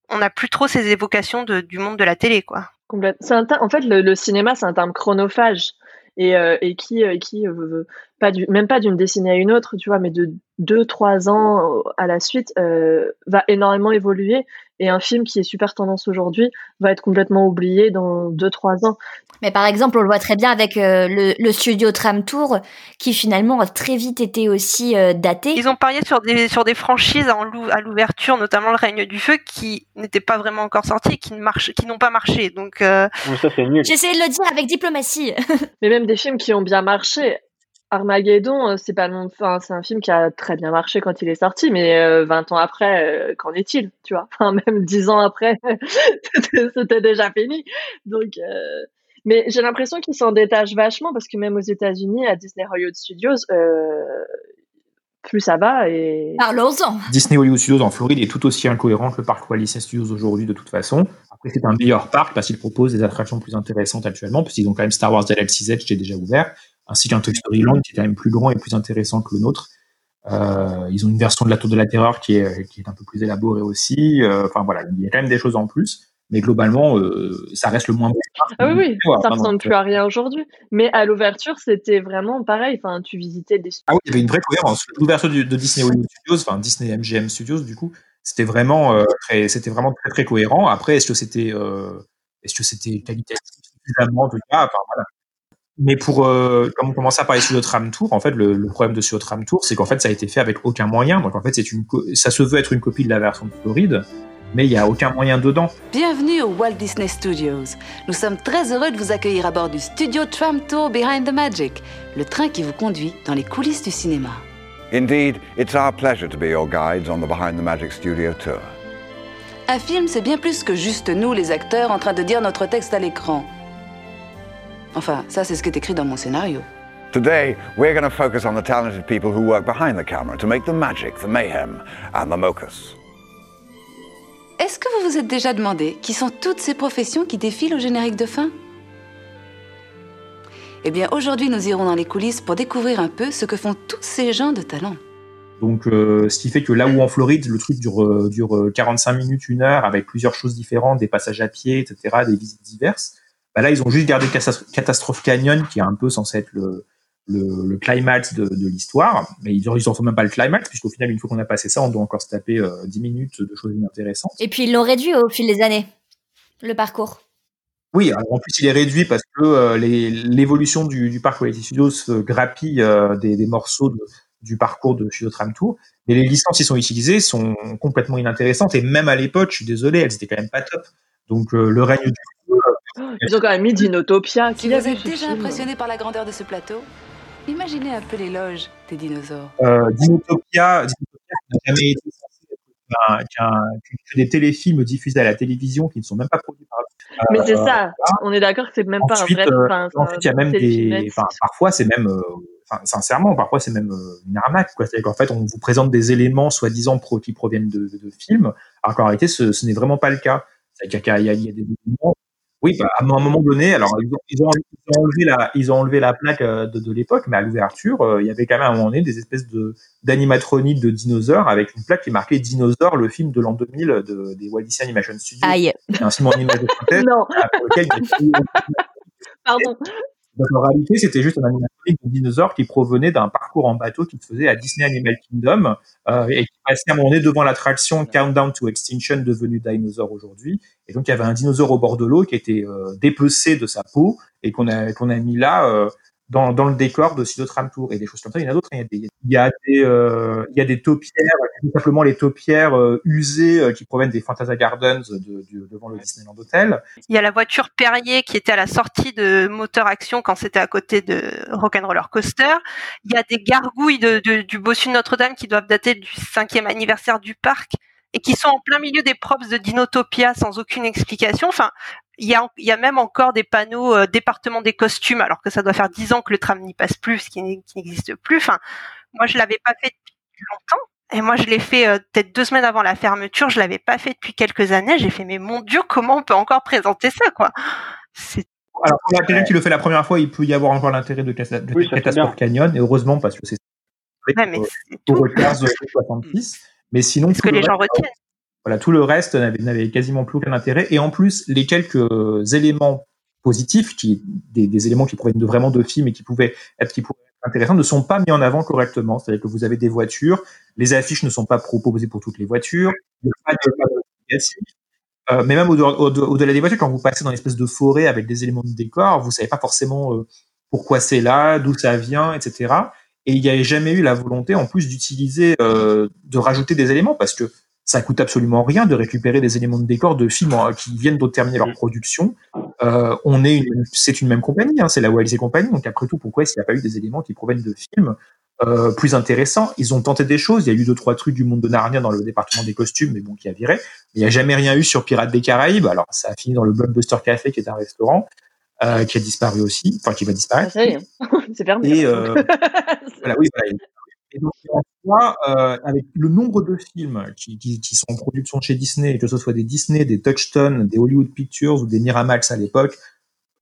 Speaker 8: on n'a plus trop ces évocations du monde de la télé quoi.
Speaker 7: En fait, le, cinéma, c'est un terme chronophage et, euh, qui, euh, qui euh, pas du, même pas d'une décennie à une autre, tu vois, mais de deux, trois ans à la suite, euh, va énormément évoluer. Et un film qui est super tendance aujourd'hui va être complètement oublié dans deux, trois ans.
Speaker 6: Mais par exemple, on le voit très bien avec euh, le, le studio Tram Tour, qui finalement a très vite été aussi euh, daté.
Speaker 8: Ils ont parié sur des sur des franchises à l'ouverture, notamment le règne du feu, qui n'étaient pas vraiment encore sorties, et qui ne marchent, qui n'ont pas marché. Donc euh,
Speaker 10: ça c'est nul.
Speaker 6: J'essaie de le dire avec diplomatie.
Speaker 7: Mais même des films qui ont bien marché. Armageddon, euh, c'est pas non, enfin, c'est un film qui a très bien marché quand il est sorti, mais euh, 20 ans après, euh, qu'en est-il, tu vois? Enfin, même 10 ans après, c'était déjà fini. Donc, euh, mais j'ai l'impression qu'ils s'en détachent vachement parce que même aux États-Unis, à Disney Hollywood Studios, euh, plus ça va et.
Speaker 6: Parlons-en.
Speaker 9: Disney Hollywood Studios en Floride est tout aussi incohérent que le parc Walt Disney Studios aujourd'hui de toute façon. Après, c'est un meilleur parc parce qu'il propose des attractions plus intéressantes actuellement, puisqu'ils ont quand même Star Wars Galaxy's Edge qui est déjà ouvert, ainsi qu'un Toy Story Land qui est quand même plus grand et plus intéressant que le nôtre. Euh, ils ont une version de la Tour de la Terreur qui est, qui est un peu plus élaborée aussi. Euh, Enfin voilà, il y a quand même des choses en plus, mais globalement, euh, ça reste le moins bon.
Speaker 7: Ah oui, oui,
Speaker 9: Voilà,
Speaker 7: ça ressemble plus à rien aujourd'hui. Mais à l'ouverture, c'était vraiment pareil. Enfin, tu visitais des
Speaker 9: Ah oui, il y avait une vraie cohérence. L'ouverture de Disney Hollywood Studios, enfin Disney MGM Studios, du coup, c'était vraiment, euh, très, c'était vraiment très très cohérent. Après, est-ce que c'était, est-ce que c'était qualitatif suffisamment en tout cas Enfin voilà. Mais pour, euh, comme on commençait à parler sur le tram tour, en fait, le, le problème de sur le tram tour, c'est qu'en fait, ça a été fait avec aucun moyen. Donc en fait, c'est une, ça se veut être une copie de la version de Floride, mais il y a aucun moyen dedans.
Speaker 16: Bienvenue au Walt Disney Studios. Nous sommes très heureux de vous accueillir à bord du Studio Tram Tour Behind the Magic, le train qui vous conduit dans les coulisses du cinéma.
Speaker 17: Indeed, it's our pleasure to be your guides on the Behind the Magic Studio tour.
Speaker 16: Un film, c'est bien plus que juste nous, les acteurs, en train de dire notre texte à l'écran. Enfin, ça, c'est ce qui est écrit dans mon scénario.
Speaker 17: Today, we're going to focus on the talented people who work behind the camera to make the magic, the mayhem, and the mocus.
Speaker 16: Est-ce que vous vous êtes déjà demandé qui sont toutes ces professions qui défilent au générique de fin? Eh bien, aujourd'hui, nous irons dans les coulisses pour découvrir un peu ce que font tous ces gens de talent.
Speaker 9: Donc, euh, ce qui fait que là où en Floride, le truc dure, euh, dure euh, 45 minutes, une heure, avec plusieurs choses différentes, des passages à pied, etc., des visites diverses, bah là, ils ont juste gardé Catastro- Catastrophe Canyon, qui est un peu censé être le, le, le climax de, de l'histoire. Mais ils ils en font même pas le climax, puisqu'au final, une fois qu'on a passé ça, on doit encore se taper euh, 10 minutes de choses inintéressantes.
Speaker 6: Et puis ils l'ont réduit au fil des années, le parcours.
Speaker 9: Oui, alors en plus il est réduit parce que euh, l'évolution du, du parc Quality Studios se grappille euh, des, des morceaux de- du parcours de Studio Tram Tour. Mais les licences qui sont utilisées sont complètement inintéressantes et même à l'époque, je suis désolé, elles étaient quand même pas top. Donc euh, le règne du feu,
Speaker 7: Ils ont quand même mis Dinotopia.
Speaker 16: Si vous êtes déjà
Speaker 7: film
Speaker 16: impressionné par la grandeur de ce plateau, imaginez un peu l'éloge des dinosaures.
Speaker 9: euh, Dinotopia, Dinotopia n'a jamais été censé être qu'un- qu'un- que des téléfilms diffusés à la télévision qui ne sont même pas produits par.
Speaker 7: Mais c'est
Speaker 9: euh,
Speaker 7: ça. On est d'accord que c'est même
Speaker 9: Ensuite,
Speaker 7: pas un vrai.
Speaker 9: euh,
Speaker 7: enfin,
Speaker 9: ensuite, il y a
Speaker 7: un
Speaker 9: même des, enfin, parfois c'est même, euh, enfin, sincèrement, parfois c'est même euh, une arnaque. C'est-à-dire qu'en fait, on vous présente des éléments soi-disant pro qui proviennent de, de films, alors qu'en réalité, ce, ce n'est vraiment pas le cas. C'est-à-dire qu'il y a des éléments. Oui, bah, à un moment donné, alors ils ont, ils ont, ils ont enlevé la, ils ont enlevé la plaque euh, de, de l'époque, mais à l'ouverture, euh, il y avait quand même à un moment donné des espèces de d'animatroniques de dinosaures avec une plaque qui marquait Dinosaure, le film de l'an 2000 de, des Walt Disney Animation Studios.
Speaker 6: Aïe.
Speaker 9: Un film en image de synthèse
Speaker 7: Non.
Speaker 9: euh, pour lequel il y a
Speaker 7: Pardon.
Speaker 9: donc en réalité, c'était juste un animatronique de dinosaure qui provenait d'un parcours en bateau qui se faisait à Disney Animal Kingdom euh, et qui passait à un moment donné devant l'attraction Countdown to Extinction devenue Dinosaur aujourd'hui. Et donc il y avait un dinosaure au bord de l'eau qui était euh, dépecé de sa peau et qu'on a qu'on a mis là euh, dans, dans le décor de Tram Tour et des choses comme ça. Il y en a d'autres. hein. Il y a des il euh, taupières, tout simplement les taupières euh, usées euh, qui proviennent des Fantasia Gardens devant le Disneyland Hotel.
Speaker 8: Il y a la voiture Perrier qui était à la sortie de Moteur Action quand c'était à côté de Rock'n'Roller Coaster. Il y a des gargouilles de- du bossu de Notre-Dame qui doivent dater du cinquième anniversaire du parc et qui sont en plein milieu des props de Dinotopia sans aucune explication. Enfin, il y a, il y a même encore des panneaux euh, département des costumes alors que ça doit faire dix ans que le tram n'y passe plus, ce qui n'existe plus. Enfin, moi je l'avais pas fait depuis longtemps. Et moi, je l'ai fait euh, peut-être deux semaines avant la fermeture. Je l'avais pas fait depuis quelques années. J'ai fait, mais mon Dieu, comment on peut encore présenter ça, quoi? C'est
Speaker 9: Alors, pour la- quelqu'un qui le fait la première fois, il peut y avoir encore l'intérêt de, de
Speaker 10: Oui,
Speaker 9: Canyon, et heureusement, parce que c'est
Speaker 8: Ouais, mais
Speaker 9: retard de 66. Mais sinon,
Speaker 8: ce que gens retiennent.
Speaker 9: voilà, tout le reste n'avait, quasiment plus aucun intérêt. Et en plus, les quelques éléments positifs, qui, des, des éléments qui proviennent de vraiment de films et qui pouvaient être, qui pouvaient être intéressants, ne sont pas mis en avant correctement. C'est-à-dire que vous avez des voitures, les affiches ne sont pas proposées pour toutes les voitures, il n'y a pas de panneau explicatif. Euh, mais même au- au- au-delà des voitures, quand vous passez dans une espèce de forêt avec des éléments de décor, vous savez pas forcément euh, pourquoi c'est là, d'où ça vient, etc. Et il n'y avait jamais eu la volonté, en plus, d'utiliser, euh, de rajouter des éléments, parce que ça coûte absolument rien de récupérer des éléments de décor de films en- qui viennent de terminer leur production. Euh, on est, une- c'est une même compagnie, hein, c'est la Walt Disney Company. Donc après tout, pourquoi est-ce qu'il n'y a pas eu des éléments qui proviennent de films euh, plus intéressants? Ils ont tenté des choses. Il y a eu deux trois trucs du monde de Narnia dans le département des costumes, mais bon, qui a viré. Mais il n'y a jamais rien eu sur Pirates des Caraïbes. Alors ça a fini dans le Blockbuster Café, qui est un restaurant. Euh, qui a disparu aussi, enfin qui va disparaître.
Speaker 7: Est, c'est fermé.
Speaker 9: Et euh, voilà, oui, voilà. Et donc, en soi, euh, avec le nombre de films qui, qui, qui sont en production chez Disney, que ce soit des Disney, des Touchstone, des Hollywood Pictures ou des Miramax à l'époque,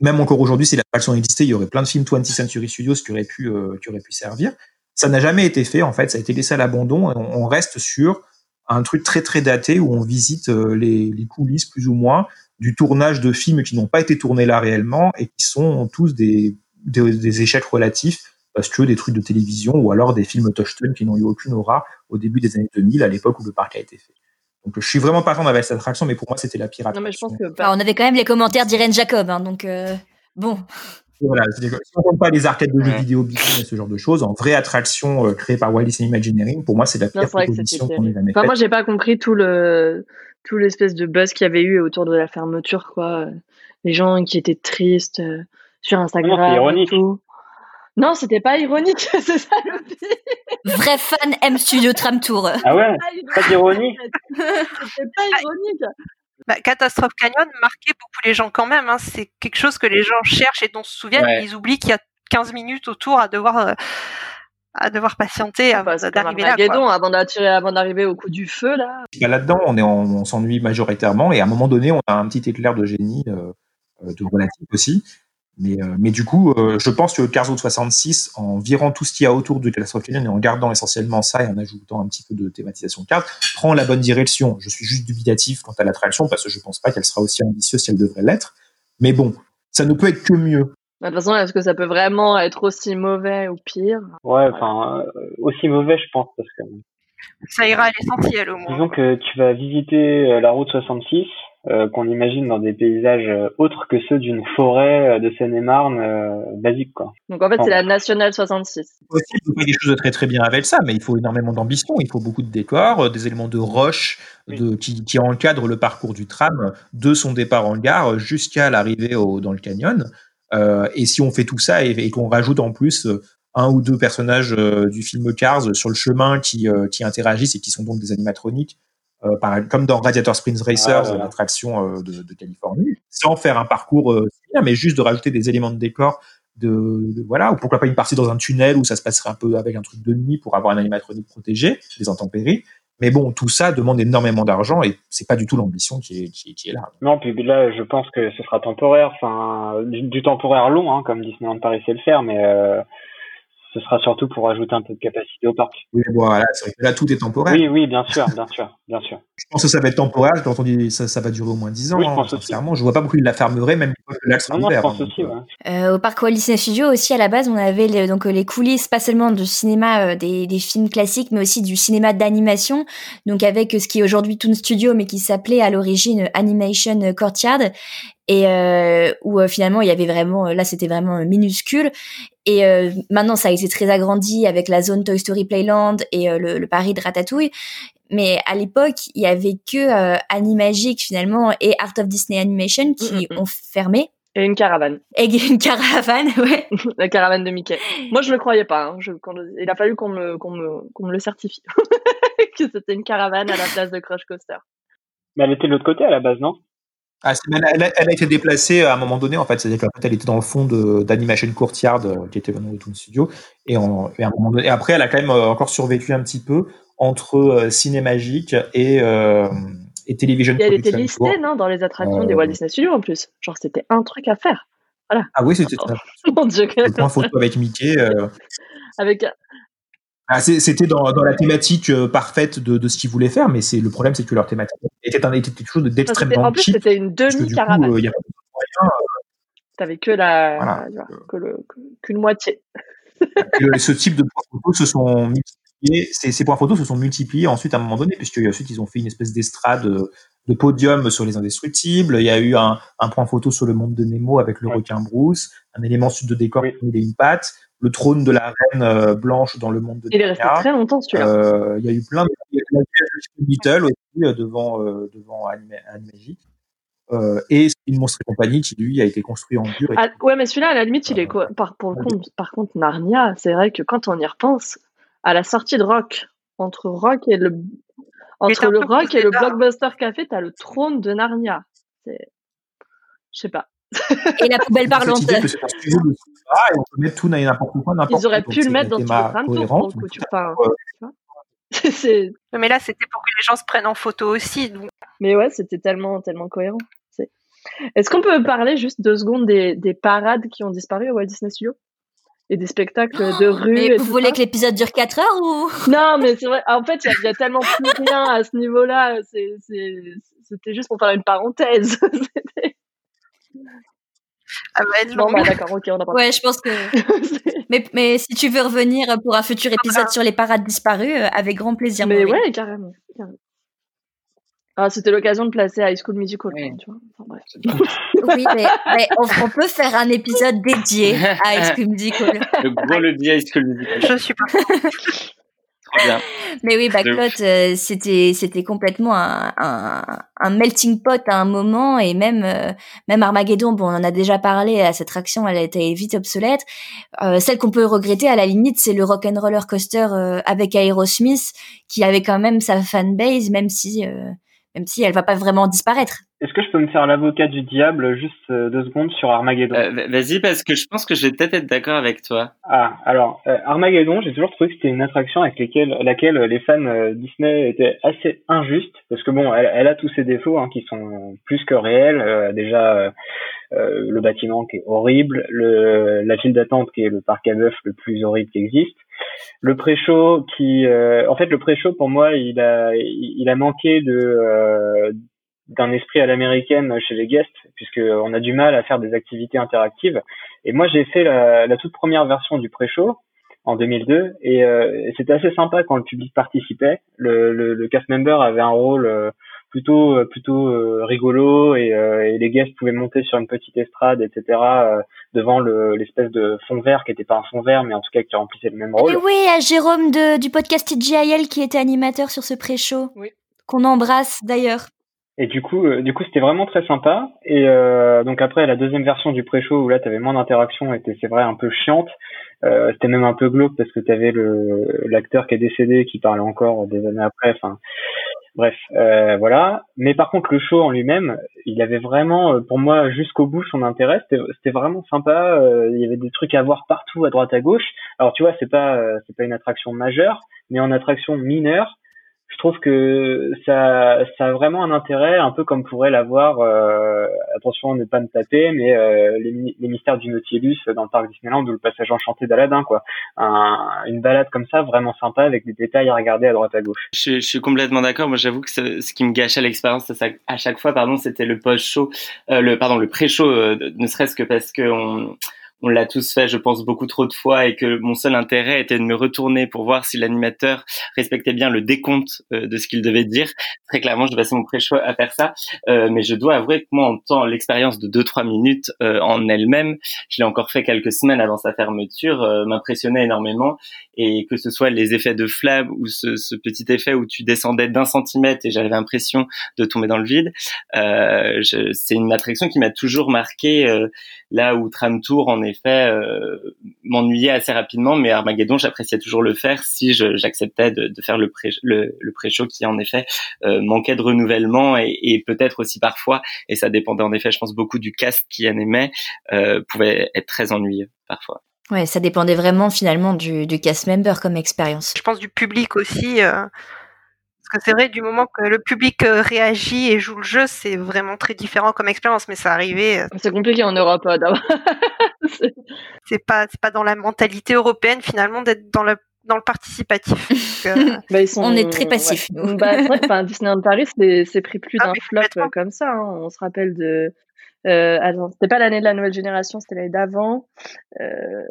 Speaker 9: même encore aujourd'hui, si la traction existait, il y aurait plein de films 20th Century Studios qui auraient pu, euh, qui auraient pu servir. Ça n'a jamais été fait, en fait, ça a été laissé à l'abandon et on, on reste sur un truc très très daté où on visite euh, les, les coulisses plus ou moins du tournage de films qui n'ont pas été tournés là réellement et qui sont tous des, des, des échecs relatifs parce que des trucs de télévision ou alors des films Touchstone qui n'ont eu aucune aura au début des années 2000 à l'époque où le parc a été fait. Donc je suis vraiment pas fan avec cette attraction, mais pour moi c'était la pire
Speaker 7: Non, mais je pense que.
Speaker 6: Enfin, on avait quand même les commentaires d'Irène Jacob, hein, donc euh, bon.
Speaker 9: Voilà, si on compte pas les arcades de jeux vidéo Big et ce genre de choses, en vraie attraction euh, créée par Walt Disney Imagineering, pour moi c'est la pire proposition qu'on ait jamais
Speaker 7: Enfin,
Speaker 9: faite.
Speaker 7: moi, j'ai pas compris tout le tout l'espèce de buzz qu'il y avait eu autour de la fermeture, quoi. Les gens qui étaient tristes euh, sur Instagram.
Speaker 10: c'est
Speaker 7: et
Speaker 10: ironique.
Speaker 7: tout. Non, c'était pas ironique, c'est ça le pire.
Speaker 6: Vrai fan M Studio Tram Tour.
Speaker 10: Ah ouais Pas d'ironie
Speaker 7: C'était pas ironique.
Speaker 8: Bah, Catastrophe Canyon marquait beaucoup les gens quand même. hein. C'est quelque chose que les gens cherchent et dont se souviennent.
Speaker 11: Ouais.
Speaker 8: Ils oublient qu'il y a 15 minutes autour à devoir, euh, à devoir patienter avant d'arriver là.
Speaker 7: Armageddon,
Speaker 8: quoi.
Speaker 7: avant d'attirer, avant d'arriver au coup du feu, là.
Speaker 9: Bah, là-dedans, on est en- on s'ennuie majoritairement et à un moment donné, on a un petit éclair de génie euh, euh, de relatif aussi. Mais, euh, mais du coup, euh, je pense que Cars Road 66, en virant tout ce qu'il y a autour de Catastrophe Canyon et en gardant essentiellement ça et en ajoutant un petit peu de thématisation de Cars, prend la bonne direction. Je suis juste dubitatif quant à l'attraction parce que je pense pas qu'elle sera aussi ambitieuse si elle devrait l'être. Mais bon, ça ne peut être que mieux.
Speaker 7: Bah, De toute façon, est-ce que ça peut vraiment être aussi mauvais ou pire?
Speaker 10: Ouais, enfin, euh, aussi mauvais, je pense, parce que
Speaker 8: Ça ira à l'essentiel au moins.
Speaker 10: disons que tu vas visiter euh, la route 66, euh, qu'on imagine dans des paysages autres que ceux d'une forêt de Seine-et-Marne euh, basique, quoi.
Speaker 7: Donc en fait, c'est la Nationale 66.
Speaker 9: Aussi, il faut faire des choses très très bien avec ça, mais il faut énormément d'ambition, il faut beaucoup de décors, des éléments de roche de, qui, qui encadrent le parcours du tram de son départ en gare jusqu'à l'arrivée dans le canyon. Euh, et si on fait tout ça et, et qu'on rajoute en plus euh, un ou deux personnages euh, du film Cars sur le chemin qui, qui interagissent et qui sont donc des animatroniques, euh, par- comme dans Radiator Springs Racers,
Speaker 10: Ah,
Speaker 9: l'attraction euh, de, de Californie, sans faire un parcours euh, mais juste de rajouter des éléments de décor de, de- voilà ou pourquoi pas une partie dans un tunnel où ça se passerait un peu avec un truc de nuit pour avoir un animatronique protégé des intempéries mais bon tout ça demande énormément d'argent et c'est pas du tout l'ambition qui est, là.
Speaker 10: Non, puis là, je pense que ce sera temporaire, enfin, du, du temporaire long, hein, comme Disneyland Paris sait le faire, mais euh, ce sera surtout pour ajouter un peu de capacité au parc.
Speaker 9: oui voilà c'est vrai que là tout est temporaire
Speaker 10: Oui, oui, bien sûr, bien sûr, bien sûr.
Speaker 9: je pense que ça va être temporaire quand on dit ça, ça va durer au moins 10 ans
Speaker 10: Oui, je
Speaker 9: hein,
Speaker 10: pense aussi.
Speaker 9: sincèrement je vois pas pourquoi ils la fermeraient même l'axe sera
Speaker 10: Non, non, je pense
Speaker 9: hein,
Speaker 10: aussi,
Speaker 9: donc,
Speaker 10: ouais.
Speaker 6: Euh, au parc Walt Disney Studios aussi à la base on avait les, donc les coulisses pas seulement du cinéma euh, des, des films classiques mais aussi du cinéma d'animation donc avec ce qui est aujourd'hui Toon Studio mais qui s'appelait à l'origine Animation Courtyard et euh, où euh, finalement il y avait vraiment euh, là c'était vraiment euh, minuscule et euh, maintenant ça a été très agrandi avec la zone Toy Story Playland et euh, le, le Paris de Ratatouille mais à l'époque il y avait que euh, Animagic finalement et Art of Disney Animation qui ont fermé
Speaker 7: Et une caravane.
Speaker 6: et une caravane, ouais.
Speaker 7: La caravane de Mickey. Moi, je le croyais pas. hein. Je- quand le- il a fallu qu'on me, qu'on me, qu'on me le certifie. que c'était une caravane à la place de Crush Coaster.
Speaker 10: Mais elle était de l'autre côté à la base, non?
Speaker 9: Ah, elle, a, elle a été déplacée à un moment donné, en fait. C'est-à-dire qu'en fait, elle était dans le fond d'Animation Courtyard, euh, qui était vraiment de Toon Studio. Et, en- et à un moment donné, et après, elle a quand même euh, encore survécu un petit peu entre euh, Cinémagique et, euh, et Television
Speaker 7: Et elle était listée, non, dans les attractions
Speaker 9: Euh,
Speaker 7: des Walt Disney Studios en plus. Genre, c'était un truc à faire. Voilà.
Speaker 9: Ah oui, c'était ça.
Speaker 7: Mon dieu,
Speaker 9: Le point photo avec Mickey. euh,
Speaker 7: Avec
Speaker 9: ah, c'était dans, dans la thématique parfaite de, de ce qu'ils voulaient faire, mais c'est le problème, c'est que leur thématique était, un, était quelque chose d'extrêmement
Speaker 7: en plus, c'était une demi-caravane.
Speaker 9: euh, moyens.
Speaker 7: T'avais que la,
Speaker 9: Voilà.
Speaker 7: que- qu'une moitié.
Speaker 9: Le- ce type de points photos se sont multipliés, ces, ces points photos se sont multipliés ensuite à un moment donné, puisque ensuite ils ont fait une espèce d'estrade euh, de podium sur les indestructibles. Il y a eu un, un point photo sur le monde de Nemo avec le requin Bruce, un élément sud de décor qui est une patte, le trône de la reine euh, blanche dans le monde de
Speaker 7: Il est resté
Speaker 9: Narnia.
Speaker 7: très longtemps, celui-là.
Speaker 9: Euh, il y a eu plein de il y a eu la village de Beetle aussi euh, devant euh, devant Anima- Animagic. Euh, et une monstre et compagnie qui lui a été construit en dur. et
Speaker 7: Ah, ouais, mais celui-là, à la limite, il est quoi? Par, pour le compte, par contre, Narnia, c'est vrai que quand on y repense, à la sortie de Rock, entre Rock et le, entre le Rock et le. Blockbuster Café, t'as le trône de Narnia. C'est, je sais pas.
Speaker 6: Et la poubelle
Speaker 9: cette
Speaker 6: parlante.
Speaker 9: idée que c'est un studio de cinéma et on peut mettre tout n'importe quoi, n'importe
Speaker 7: Ils auraient pu
Speaker 9: Donc,
Speaker 7: le mettre dans Studio coup,
Speaker 9: donc,
Speaker 7: tu c'est,
Speaker 8: Mais là, c'était pour que les gens se prennent en photo aussi. Donc...
Speaker 7: Mais ouais, c'était tellement, tellement cohérent. C'est- Est-ce qu'on peut parler juste deux secondes des, des parades qui ont disparu au Walt Disney Studios? Et des spectacles de rue
Speaker 6: Mais
Speaker 7: et
Speaker 6: vous voulez
Speaker 7: ça?
Speaker 6: que l'épisode dure 4 heures ou?
Speaker 7: Non, mais c'est vrai. En fait, il y a- il y, a tellement plus rien à ce niveau-là. C'est- c'est- C'était juste pour faire une parenthèse. C'était-
Speaker 8: Ah bah,
Speaker 7: bon, bah d'accord, ok, on a pas.
Speaker 6: Ouais, je pense que. mais, mais si tu veux revenir pour un futur épisode sur les parades disparues, euh, avec grand plaisir.
Speaker 7: Mais ouais, carrément. carrément. Ah, c'était l'occasion de placer High School Musical, quoi, tu vois. Enfin, bref.
Speaker 6: Oui, mais, mais on, on peut faire un épisode dédié à High School Musical.
Speaker 11: Le gros le dit High School Musical.
Speaker 8: Je suis pas.
Speaker 11: Trop bien.
Speaker 6: Mais oui, Backlot, euh, c'était c'était complètement un, un, un melting pot à un moment et même euh, même Armageddon, bon, on en a déjà parlé. À cette attraction, elle été vite obsolète. Euh, celle qu'on peut regretter à la limite, c'est le Rock and Roller Coaster euh, avec Aerosmith, qui avait quand même sa fanbase, même si euh, même si elle va pas vraiment disparaître.
Speaker 10: Est-ce que je peux me faire l'avocat du diable juste euh, deux secondes sur Armageddon?
Speaker 11: Euh, va- Vas-y, parce que je pense que je vais peut-être être d'accord avec toi.
Speaker 10: Ah, alors, euh, Armageddon, j'ai toujours trouvé que c'était une attraction avec lesquelles, laquelle les fans euh, Disney étaient assez injustes, parce que bon, elle, elle a tous ses défauts hein, qui sont plus que réels. Euh, déjà, le bâtiment qui est horrible, le, la file d'attente qui est le parc à bœuf le plus horrible qui existe, le pré-show qui, euh, en fait, le pré-show pour moi, il a, il, a manqué de euh, d'un esprit à l'américaine chez les guests, puisque on a du mal à faire des activités interactives. Et moi, j'ai fait la, la toute première version du pré-show en 2002, et, euh, c'était assez sympa quand le public participait. Le cast member avait un rôle euh, plutôt euh, plutôt euh, rigolo et, euh, et, les guests pouvaient monter sur une petite estrade, etc. euh, devant le l'espèce de fond vert qui était pas un fond vert, mais en tout cas qui remplissait le même rôle.
Speaker 6: Et oui, à Jérôme de, du podcast TGIL qui était animateur sur ce pré-show.
Speaker 7: Oui.
Speaker 6: Qu'on embrasse d'ailleurs.
Speaker 10: Et du coup, euh, du coup, c'était vraiment très sympa. Et euh, donc après, la deuxième version du pré-show où là, t'avais moins d'interaction, était c'est vrai un peu chiante. Euh, c'était même un peu glauque parce que t'avais le l'acteur qui est décédé qui parlait encore des années après. Enfin, bref, euh, voilà. Mais par contre, le show en lui-même, il avait vraiment, euh, pour moi, jusqu'au bout son intérêt. C'était vraiment sympa. Euh, il y avait des trucs à voir partout, à droite, à gauche. Alors tu vois, c'est pas euh, c'est pas une attraction majeure, mais en attraction mineure je trouve que ça, ça a vraiment un intérêt, un peu comme pourrait l'avoir, euh, attention, ne pas me taper, mais euh, les, mystères du Nautilus dans le parc Disneyland ou le passage enchanté d'Aladin, quoi. Un, une balade comme ça, vraiment sympa, avec des détails à regarder à droite à gauche.
Speaker 11: Je, je suis complètement d'accord. Moi, j'avoue que ce, ce, qui me gâchait l'expérience à chaque fois, pardon, c'était le post-show, euh, le pardon, le pré-show, euh, ne serait-ce que parce que on on l'a tous fait, je pense, beaucoup trop de fois et que mon seul intérêt était de me retourner pour voir si l'animateur respectait bien le décompte euh, de ce qu'il devait dire. Très clairement, je passais mon pré-show à faire ça, euh, mais je dois avouer que moi, en temps, l'expérience de 2-3 minutes euh, en elle-même, je l'ai encore fait quelques semaines avant sa fermeture, euh, m'impressionnait énormément et que ce soit les effets de flamme ou ce, ce petit effet où tu descendais d'un centimètre et j'avais l'impression de tomber dans le vide, euh, c'est une attraction qui m'a toujours marqué là où Tram Tour en effet euh, m'ennuyait assez rapidement, mais Armageddon, j'appréciais toujours le faire si j'acceptais de, de, faire le pré le, le pré-show qui en effet euh, manquait de renouvellement et, et peut-être aussi parfois, et ça dépendait en effet, je pense beaucoup du cast qui en aimait, euh, pouvait être très ennuyeux parfois.
Speaker 6: Ouais, ça dépendait vraiment finalement du, du cast member comme expérience.
Speaker 8: Je pense du public aussi. Euh... Parce que c'est vrai, du moment que le public euh, réagit et joue le jeu, c'est vraiment très différent comme expérience, mais ça arrivait.
Speaker 7: C'est compliqué en Europe d'abord.
Speaker 8: c'est pas, c'est pas dans la mentalité européenne finalement d'être dans le dans le participatif. Donc, euh...
Speaker 7: bah, sont,
Speaker 6: on est très passifs.
Speaker 7: Ouais. Bah, vrai, enfin, Disneyland Paris, c'est pris plus d'un ah, flop comme ça. Hein. On se rappelle de. Euh, attends, c'était pas l'année de la nouvelle génération, c'était l'année d'avant. Euh,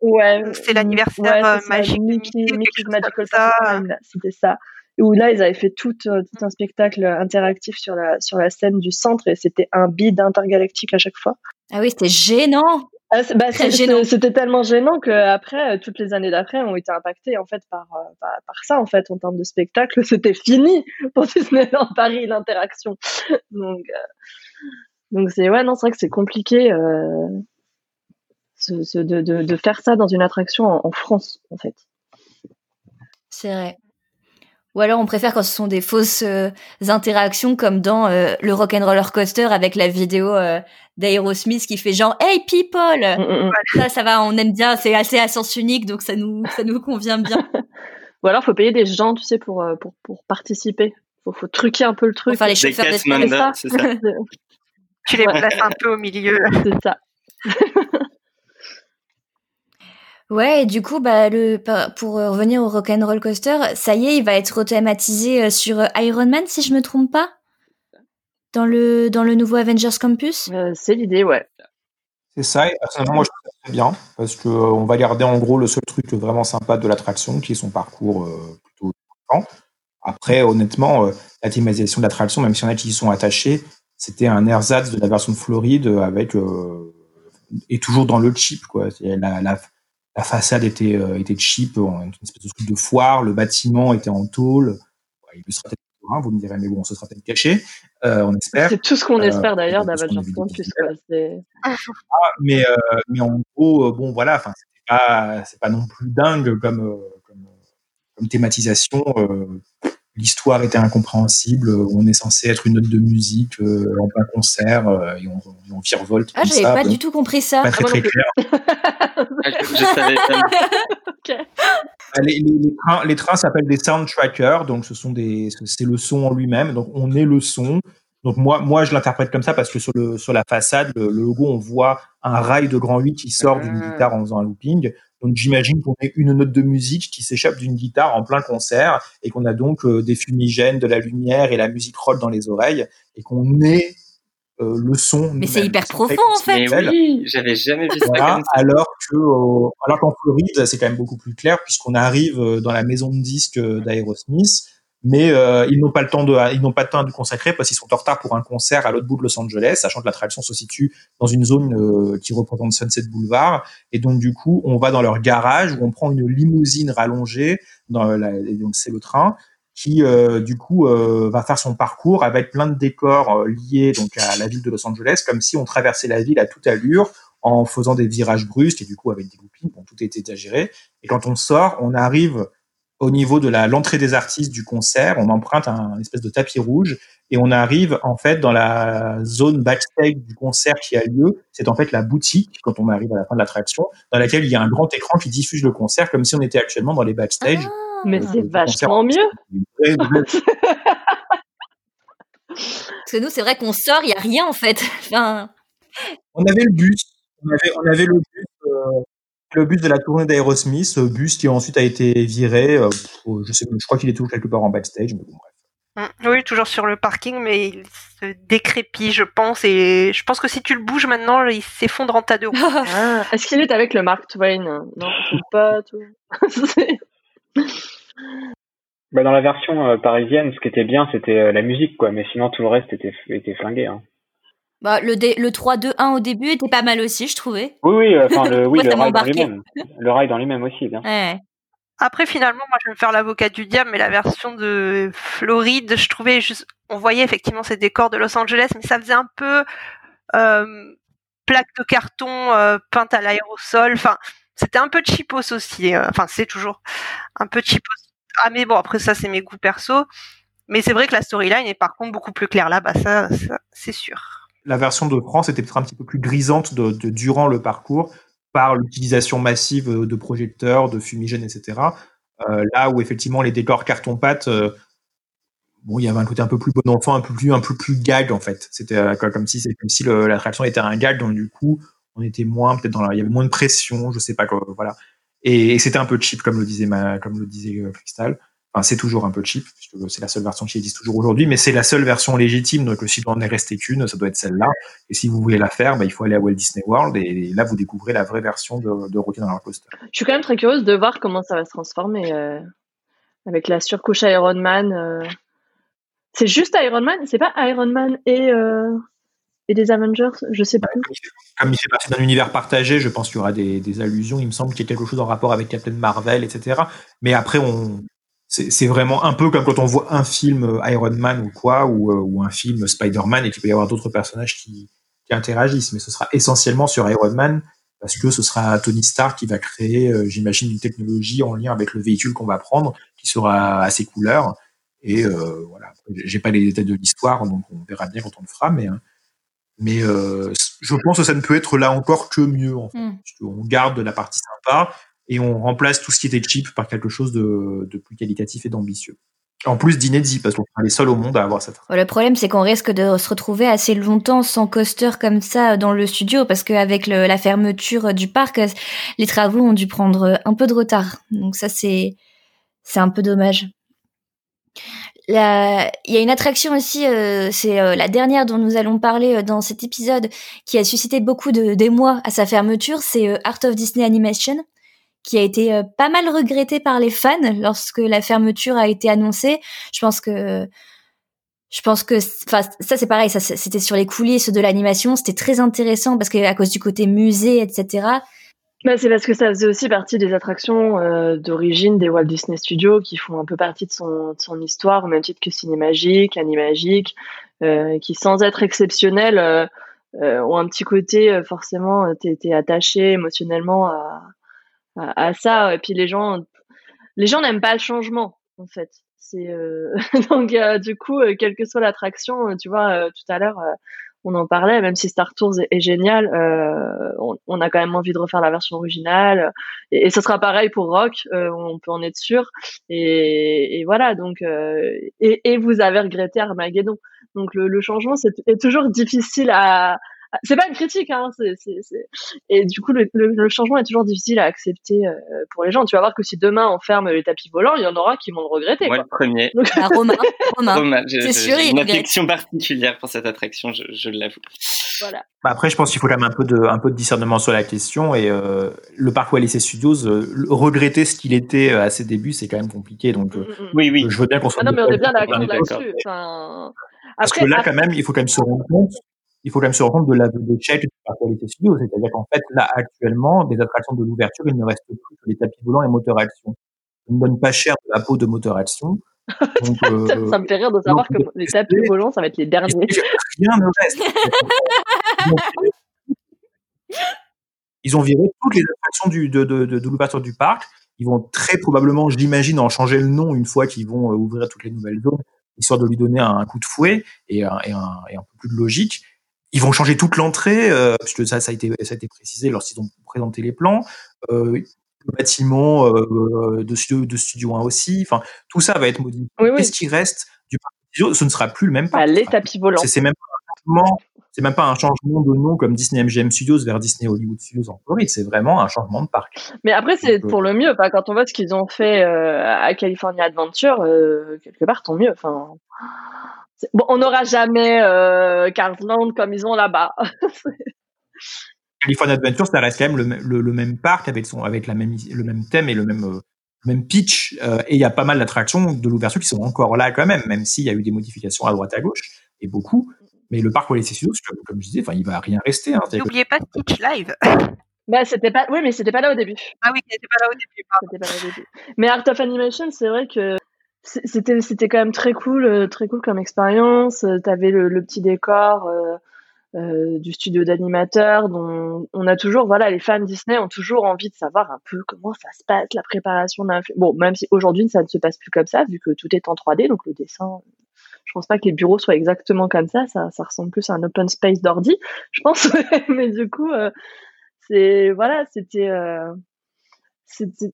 Speaker 7: ouais.
Speaker 8: C'était l'anniversaire
Speaker 7: ouais,
Speaker 8: euh, magique
Speaker 7: Mickey, Mickey Magical Time, c'était ça où là ils avaient fait tout, euh, tout un spectacle interactif sur la sur la scène du centre et c'était un bid intergalactique à chaque fois.
Speaker 6: Ah oui, c'était gênant.
Speaker 7: Ah, bah, c'était tellement gênant que après toutes les années d'après ont été impactées en fait par, par, par ça en fait en termes de spectacle. C'était fini pour Disneyland Paris l'interaction. Donc euh, donc c'est ouais non c'est vrai que c'est compliqué euh, ce, ce, de, de, de, faire ça dans une attraction en, en France en fait.
Speaker 6: C'est vrai ou alors on préfère quand ce sont des fausses euh, interactions comme dans euh, le Rock and Roller Coaster avec la vidéo euh, d'Aerosmith qui fait genre Hey people
Speaker 7: mm -mm.
Speaker 6: Ça ça va, on aime bien, c'est assez à sens unique donc ça nous ça nous convient bien.
Speaker 7: Ou alors faut payer des gens, tu sais pour pour pour participer. Faut faut truquer un peu le truc.
Speaker 6: Enfin les chauffeurs
Speaker 11: d'espace. C'est ça.
Speaker 8: tu les places un peu au milieu.
Speaker 7: C'est ça.
Speaker 6: Ouais, et du coup, bah, le, pour revenir au Rock'n'Roll Coaster, ça y est, il va être rethématisé sur Iron Man, si je me trompe pas? Dans le, dans le nouveau Avengers Campus?
Speaker 7: Euh, C'est l'idée, ouais.
Speaker 9: C'est ça, et personnellement, moi je trouve ça très bien, parce qu'on euh, on va garder en gros le seul truc vraiment sympa de l'attraction, qui est son parcours euh, plutôt important. Après, honnêtement, euh, la thématisation de l'attraction, même si on a qui y sont attachés, c'était un ersatz de la version de Floride avec. et toujours dans le cheap, quoi. La, la, la façade était, euh, était cheap, une espèce de truc de foire, le bâtiment était en tôle. Il le sera peut-être hein, vous me direz, mais bon, ce sera peut-être caché, euh, on espère.
Speaker 7: C'est tout ce qu'on espère d'ailleurs d'Avengers Campus.
Speaker 9: Ah, mais, euh, mais en gros, bon, voilà, c'est pas, pas non plus dingue comme, comme, comme thématisation l'histoire était incompréhensible. On est censé être une note de musique euh, en plein concert euh, et on, on virevolte.
Speaker 6: Ah, j'avais pas bon. du tout compris ça.
Speaker 9: Pas très,
Speaker 6: ah,
Speaker 9: très clair.
Speaker 11: je, je, savais pas.
Speaker 7: okay.
Speaker 9: les, les, les, trains, les trains s'appellent des soundtrackers, donc ce sont des, c'est le son en lui-même. Donc on est le son. Donc moi, moi, je l'interprète comme ça parce que sur le sur la façade, le, le logo, on voit un rail de grand 8 qui sort d'une guitare en faisant un looping. Donc j'imagine qu'on ait une note de musique qui s'échappe d'une guitare en plein concert et qu'on a donc euh, des fumigènes, de la lumière et la musique roll dans les oreilles et qu'on ait euh, le son.
Speaker 6: Mais c'est hyper profond en fait.
Speaker 11: Mais oui, j'avais jamais vu
Speaker 9: voilà,
Speaker 11: ça comme ça.
Speaker 9: Alors que, euh, alors qu'en Floride, c'est quand même beaucoup plus clair puisqu'on arrive dans la maison de disques d'Aerosmith. Mais euh, ils n'ont pas le temps de, ils n'ont pas de temps nous consacrer parce qu'ils sont en retard pour un concert à l'autre bout de Los Angeles, sachant que l'attraction se situe dans une zone euh, qui représente Sunset Boulevard, et donc du coup, on va dans leur garage où on prend une limousine rallongée, dans la, donc c'est le train qui euh, du coup euh, va faire son parcours avec plein de décors euh, liés donc à la ville de Los Angeles, comme si on traversait la ville à toute allure en faisant des virages brusques et du coup avec des loopings, bon, tout est exagéré. Et quand on sort, on arrive au niveau de l'entrée des artistes du concert, on emprunte un, un espèce de tapis rouge et on arrive en fait dans la zone backstage du concert qui a lieu. C'est en fait la boutique quand on arrive à la fin de l'attraction, dans laquelle il y a un grand écran qui diffuse le concert comme si on était actuellement dans les backstage.
Speaker 7: Mais
Speaker 9: Euh,
Speaker 7: c'est vachement
Speaker 9: concert.
Speaker 7: mieux.
Speaker 6: Parce que nous, c'est vrai qu'on sort, il y a rien en fait. Enfin,
Speaker 9: On avait le bus, on avait, on avait le bus, euh, le bus de la tournée d'Aerosmith, bus qui ensuite a été viré. euh, je sais, je crois qu'il est toujours quelque part en backstage. Mais bon, bref.
Speaker 8: Mm. Oui, toujours sur le parking, mais il se décrépit, je pense. Et je pense que si tu le bouges maintenant, il s'effondre en tas de roues.
Speaker 7: Ah, Est-ce qu'il est avec le Mark Twain Non, je sais pas tout.
Speaker 10: Bah, dans la version euh, parisienne, ce qui était bien, c'était euh, la musique, quoi. Mais sinon, tout le reste était, était flingué. Hein.
Speaker 6: Bah, le, le 3-2-1 au début était pas mal aussi, je trouvais.
Speaker 10: Oui, oui, euh, enfin, le, oui, le rail dans lui-même. Le rail dans lui-même aussi, bien.
Speaker 6: Ouais.
Speaker 8: Après, finalement, moi, je vais me faire l'avocat du diable, mais la version de Floride, je trouvais juste, on voyait effectivement ces décors de Los Angeles, mais ça faisait un peu euh, plaque de carton euh, peinte à l'aérosol. Enfin, c'était un peu cheapos aussi. Enfin, c'est toujours un peu cheapos. Ah, mais bon, après ça, c'est mes goûts perso. Mais c'est vrai que la storyline est par contre beaucoup plus claire là-bas, ça, ça c'est sûr.
Speaker 9: La version de France était peut-être un petit peu plus grisante de, durant le parcours par l'utilisation massive euh, de projecteurs, de fumigènes, etc. Euh, là où effectivement les décors carton-pâte, euh, bon, il y avait un côté un peu plus bon enfant, un peu plus, un peu plus gag en fait. C'était comme si, comme si l'attraction était un gag, donc du coup, on était moins peut-être dans la, il y avait moins de pression, je sais pas quoi, voilà. Et, c'était un peu cheap, comme le disait ma, comme le disait Crystal. Enfin, c'est toujours un peu cheap, puisque c'est la seule version qui existe toujours aujourd'hui, mais c'est la seule version légitime, donc s'il doit en est resté qu'une, ça doit être celle-là. Et si vous voulez la faire, bah, il faut aller à Walt Disney World, et là, vous découvrez la vraie version de, de Rocky Roller Coaster.
Speaker 7: Je suis quand même très curieuse de voir comment ça va se transformer euh, avec la surcouche Iron Man. euh. C'est juste Iron Man? C'est pas Iron Man et, euh, et des Avengers? Je sais plus.
Speaker 9: Comme il fait partie d'un univers partagé, je pense qu'il y aura des, des allusions. Il me semble qu'il y a quelque chose en rapport avec Captain Marvel, etc. Mais après, on, c'est vraiment un peu comme quand on voit un film euh, Iron Man ou quoi, ou, euh, ou un film Spider-Man et qu'il peut y avoir d'autres personnages qui, qui interagissent. Mais ce sera essentiellement sur Iron Man parce que ce sera Tony Stark qui va créer, euh, j'imagine, une technologie en lien avec le véhicule qu'on va prendre qui sera à ses couleurs. Et euh, voilà, j'ai pas les détails de l'histoire, donc on verra bien quand on le fera. Mais hein, mais euh, je pense que ça ne peut être là encore que mieux. En fait.
Speaker 6: Mm.
Speaker 9: On garde la partie sympa et on remplace tout ce qui était cheap par quelque chose de, plus qualitatif et d'ambitieux. En plus d'inédit, parce qu'on sera les seuls au monde à avoir.
Speaker 6: Bon, Le problème, c'est qu'on risque de se retrouver assez longtemps sans coaster comme ça dans le studio, parce qu'avec la fermeture du parc, euh, les travaux ont dû prendre un peu de retard. Donc ça, c'est un peu dommage. Il y a une attraction aussi, euh, c'est euh, la dernière dont nous allons parler euh, dans cet épisode, qui a suscité beaucoup d'émoi à sa fermeture, c'est euh, Art of Disney Animation, qui a été euh, pas mal regretté par les fans lorsque la fermeture a été annoncée. Je pense que je pense que enfin ça c'est pareil ça c'était sur les coulisses de l'animation c'était très intéressant parce que à cause du côté musée etc
Speaker 7: Bah, c'est parce que ça faisait aussi partie des attractions euh, d'origine des Walt Disney Studios qui font un peu partie de son, histoire, au même titre que Cinémagique, Animagique, euh, qui sans être exceptionnels euh, ont un petit côté forcément, t'es attaché émotionnellement à, à, ça. Et puis les gens, les gens n'aiment pas le changement en fait. C'est euh, donc euh, du coup, euh, quelle que soit l'attraction, euh, tu vois, euh, tout à l'heure. euh, on en parlait, même si Star Tours est, génial, on, on a quand même envie de refaire la version originale. Et, et ce sera pareil pour Rock, on peut en être sûr. Et, et voilà, donc et, et vous avez regretté Armageddon. Donc le, le changement c'est est toujours difficile à. C'est pas une critique, hein. c'est c'est- c'est- Et du coup, le, le, le changement est toujours difficile à accepter euh, pour les gens. Tu vas voir que si demain on ferme les tapis volants, il y en aura qui vont le regretter.
Speaker 11: Moi,
Speaker 7: quoi.
Speaker 11: le premier.
Speaker 6: Bah, Romain Romain
Speaker 11: Romain, je-
Speaker 6: c'est
Speaker 11: je-
Speaker 6: sûr
Speaker 11: j'ai une affection particulière pour cette attraction, je, je l'avoue.
Speaker 7: Voilà.
Speaker 9: Bah après, je pense qu'il faut quand même un peu de, un peu de discernement sur la question. Et euh, le parc Wallis et Studios, euh, regretter ce qu'il était à ses débuts, c'est quand même compliqué. Donc, euh,
Speaker 11: Oui, oui.
Speaker 9: je veux bien qu'on soit.
Speaker 7: Ah non, mais on est bien d'accord là-dessus. Enfin,
Speaker 9: Parce
Speaker 7: après,
Speaker 9: que là,
Speaker 7: après-
Speaker 9: quand même, il faut quand même se rendre compte, il faut quand même se rendre compte de la de du parc Wallis et Studios. C'est-à-dire qu'en fait, là, actuellement, des attractions de l'ouverture, il ne reste plus que les tapis volants et moteurs action. On ne donne pas cher de la peau de moteur action. Donc, euh,
Speaker 7: ça, ça me fait rire de savoir que les tapis volants, ça va être les derniers.
Speaker 9: rien ne reste. Ils ont viré- toutes les attractions du, de, de, de, de l'ouverture du parc. Ils vont très probablement, j'imagine, en changer le nom une fois qu'ils vont euh, ouvrir toutes les nouvelles zones, histoire de lui donner un coup de fouet et un, et un, et un peu plus de logique. Ils vont changer toute l'entrée, euh, puisque ça, ça, a été, ça a été précisé lorsqu'ils ont présenté les plans. Euh, le bâtiment euh, de, studio, de Studio 1 aussi. Enfin, tout ça va être modifié.
Speaker 7: Oui, oui.
Speaker 9: Qu'est-ce qui reste du parc Ce ne sera plus le même parc.
Speaker 7: Bah, les tapis volants.
Speaker 9: C'est même pas un changement. C'est même pas un changement de nom comme Disney MGM Studios vers Disney Hollywood Studios en Floride. C'est vraiment un changement de parc.
Speaker 7: Mais après, c'est pour le mieux. Enfin, quand on voit ce qu'ils ont fait euh, à California Adventure, euh, quelque part, tant mieux. Enfin, bon, on n'aura jamais euh, Cars Land comme ils ont là-bas.
Speaker 9: California Adventure, ça reste quand même le, m- le, le même parc avec son, avec la même, le même thème et le même, euh, même pitch. euh, et il y a pas mal d'attractions de l'ouverture qui sont encore là quand même, même s'il y a eu des modifications à droite à gauche et beaucoup. Mais le parc Studios, comme, comme je disais, enfin, il va rien rester. Hein, C'est-à-dire que-
Speaker 8: N'oubliez pas Stitch Live.
Speaker 7: bah, c'était pas. Oui, mais c'était pas là au début.
Speaker 8: Ah oui, qui n'était pas là au début. pardon.
Speaker 7: C'était pas là au début. Mais Art of Animation, c'est vrai que c'était c'était quand même très cool, euh, très cool comme expérience. Euh, T'avais le, le petit décor. euh, euh, du studio d'animateurs dont on a toujours voilà les fans Disney ont toujours envie de savoir un peu comment ça se passe la préparation d'un film bon même si aujourd'hui ça ne se passe plus comme ça vu que tout est en 3D donc le dessin je pense pas que les bureaux soient exactement comme ça ça, ça ressemble plus à un open space d'ordi je pense mais du coup euh, c'est voilà c'était euh, c'était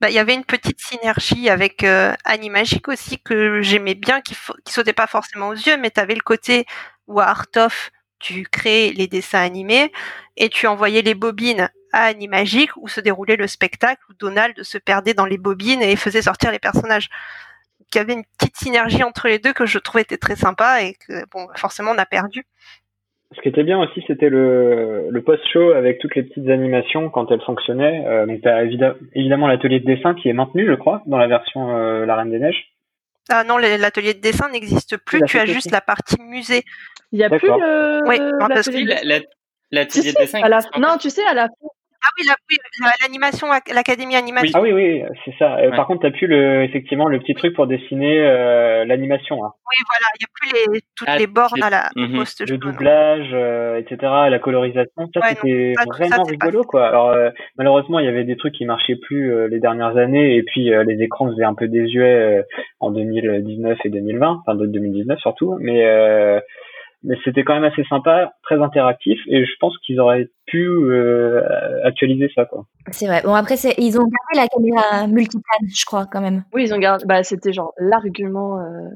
Speaker 8: Bah, il y avait une petite synergie avec euh, Animagic aussi que j'aimais bien, qui, qui sautait pas forcément aux yeux, mais tu avais le côté où à Art of, tu créais les dessins animés et tu envoyais les bobines à Animagic où se déroulait le spectacle où Donald se perdait dans les bobines et faisait sortir les personnages. Il y avait une petite synergie entre les deux que je trouvais très sympa et que bon forcément on a perdu.
Speaker 10: Ce qui était bien aussi, c'était le, le post-show avec toutes les petites animations quand elles fonctionnaient. Euh, donc, t'as évidemment, évidemment l'atelier de dessin qui est maintenu, je crois, dans la version euh, La Reine des Neiges.
Speaker 8: Ah non, l'atelier de dessin n'existe plus, tu as juste
Speaker 10: aussi.
Speaker 8: la partie musée.
Speaker 7: il y a plus le
Speaker 8: Oui,
Speaker 7: l'atelier de-
Speaker 11: La- la- L'atelier
Speaker 7: Si,
Speaker 11: de
Speaker 7: si,
Speaker 11: dessin.
Speaker 7: la- non tu sais à la fin
Speaker 8: Ah oui, la- oui, la- l'animation, à- l'Académie animation.
Speaker 10: Ah oui, oui, c'est ça. Euh,
Speaker 11: Ouais.
Speaker 10: Par contre, t'as plus le, effectivement le petit truc pour dessiner euh, l'animation. hein.
Speaker 8: Oui, voilà, il n'y a plus les, toutes
Speaker 11: Ah,
Speaker 8: les bornes à la au
Speaker 11: Mhm.
Speaker 8: poste
Speaker 10: Le doublage, euh, etc., la colorisation, ça
Speaker 8: Ouais,
Speaker 10: c'était
Speaker 8: ça,
Speaker 10: vraiment rigolo, quoi. Alors euh, malheureusement, il y avait des trucs qui marchaient plus euh, les dernières années, et puis euh, les écrans faisaient un peu désuets euh, en 2019 et 2020, enfin de 2019 surtout, mais euh, mais c'était quand même assez sympa, très interactif, et je pense qu'ils auraient pu euh, actualiser ça, quoi.
Speaker 6: C'est vrai. Bon, après, c'est- ils ont gardé la caméra multiplane, je crois, quand même.
Speaker 7: Oui, ils ont gardé. Bah, c'était genre l'argument euh,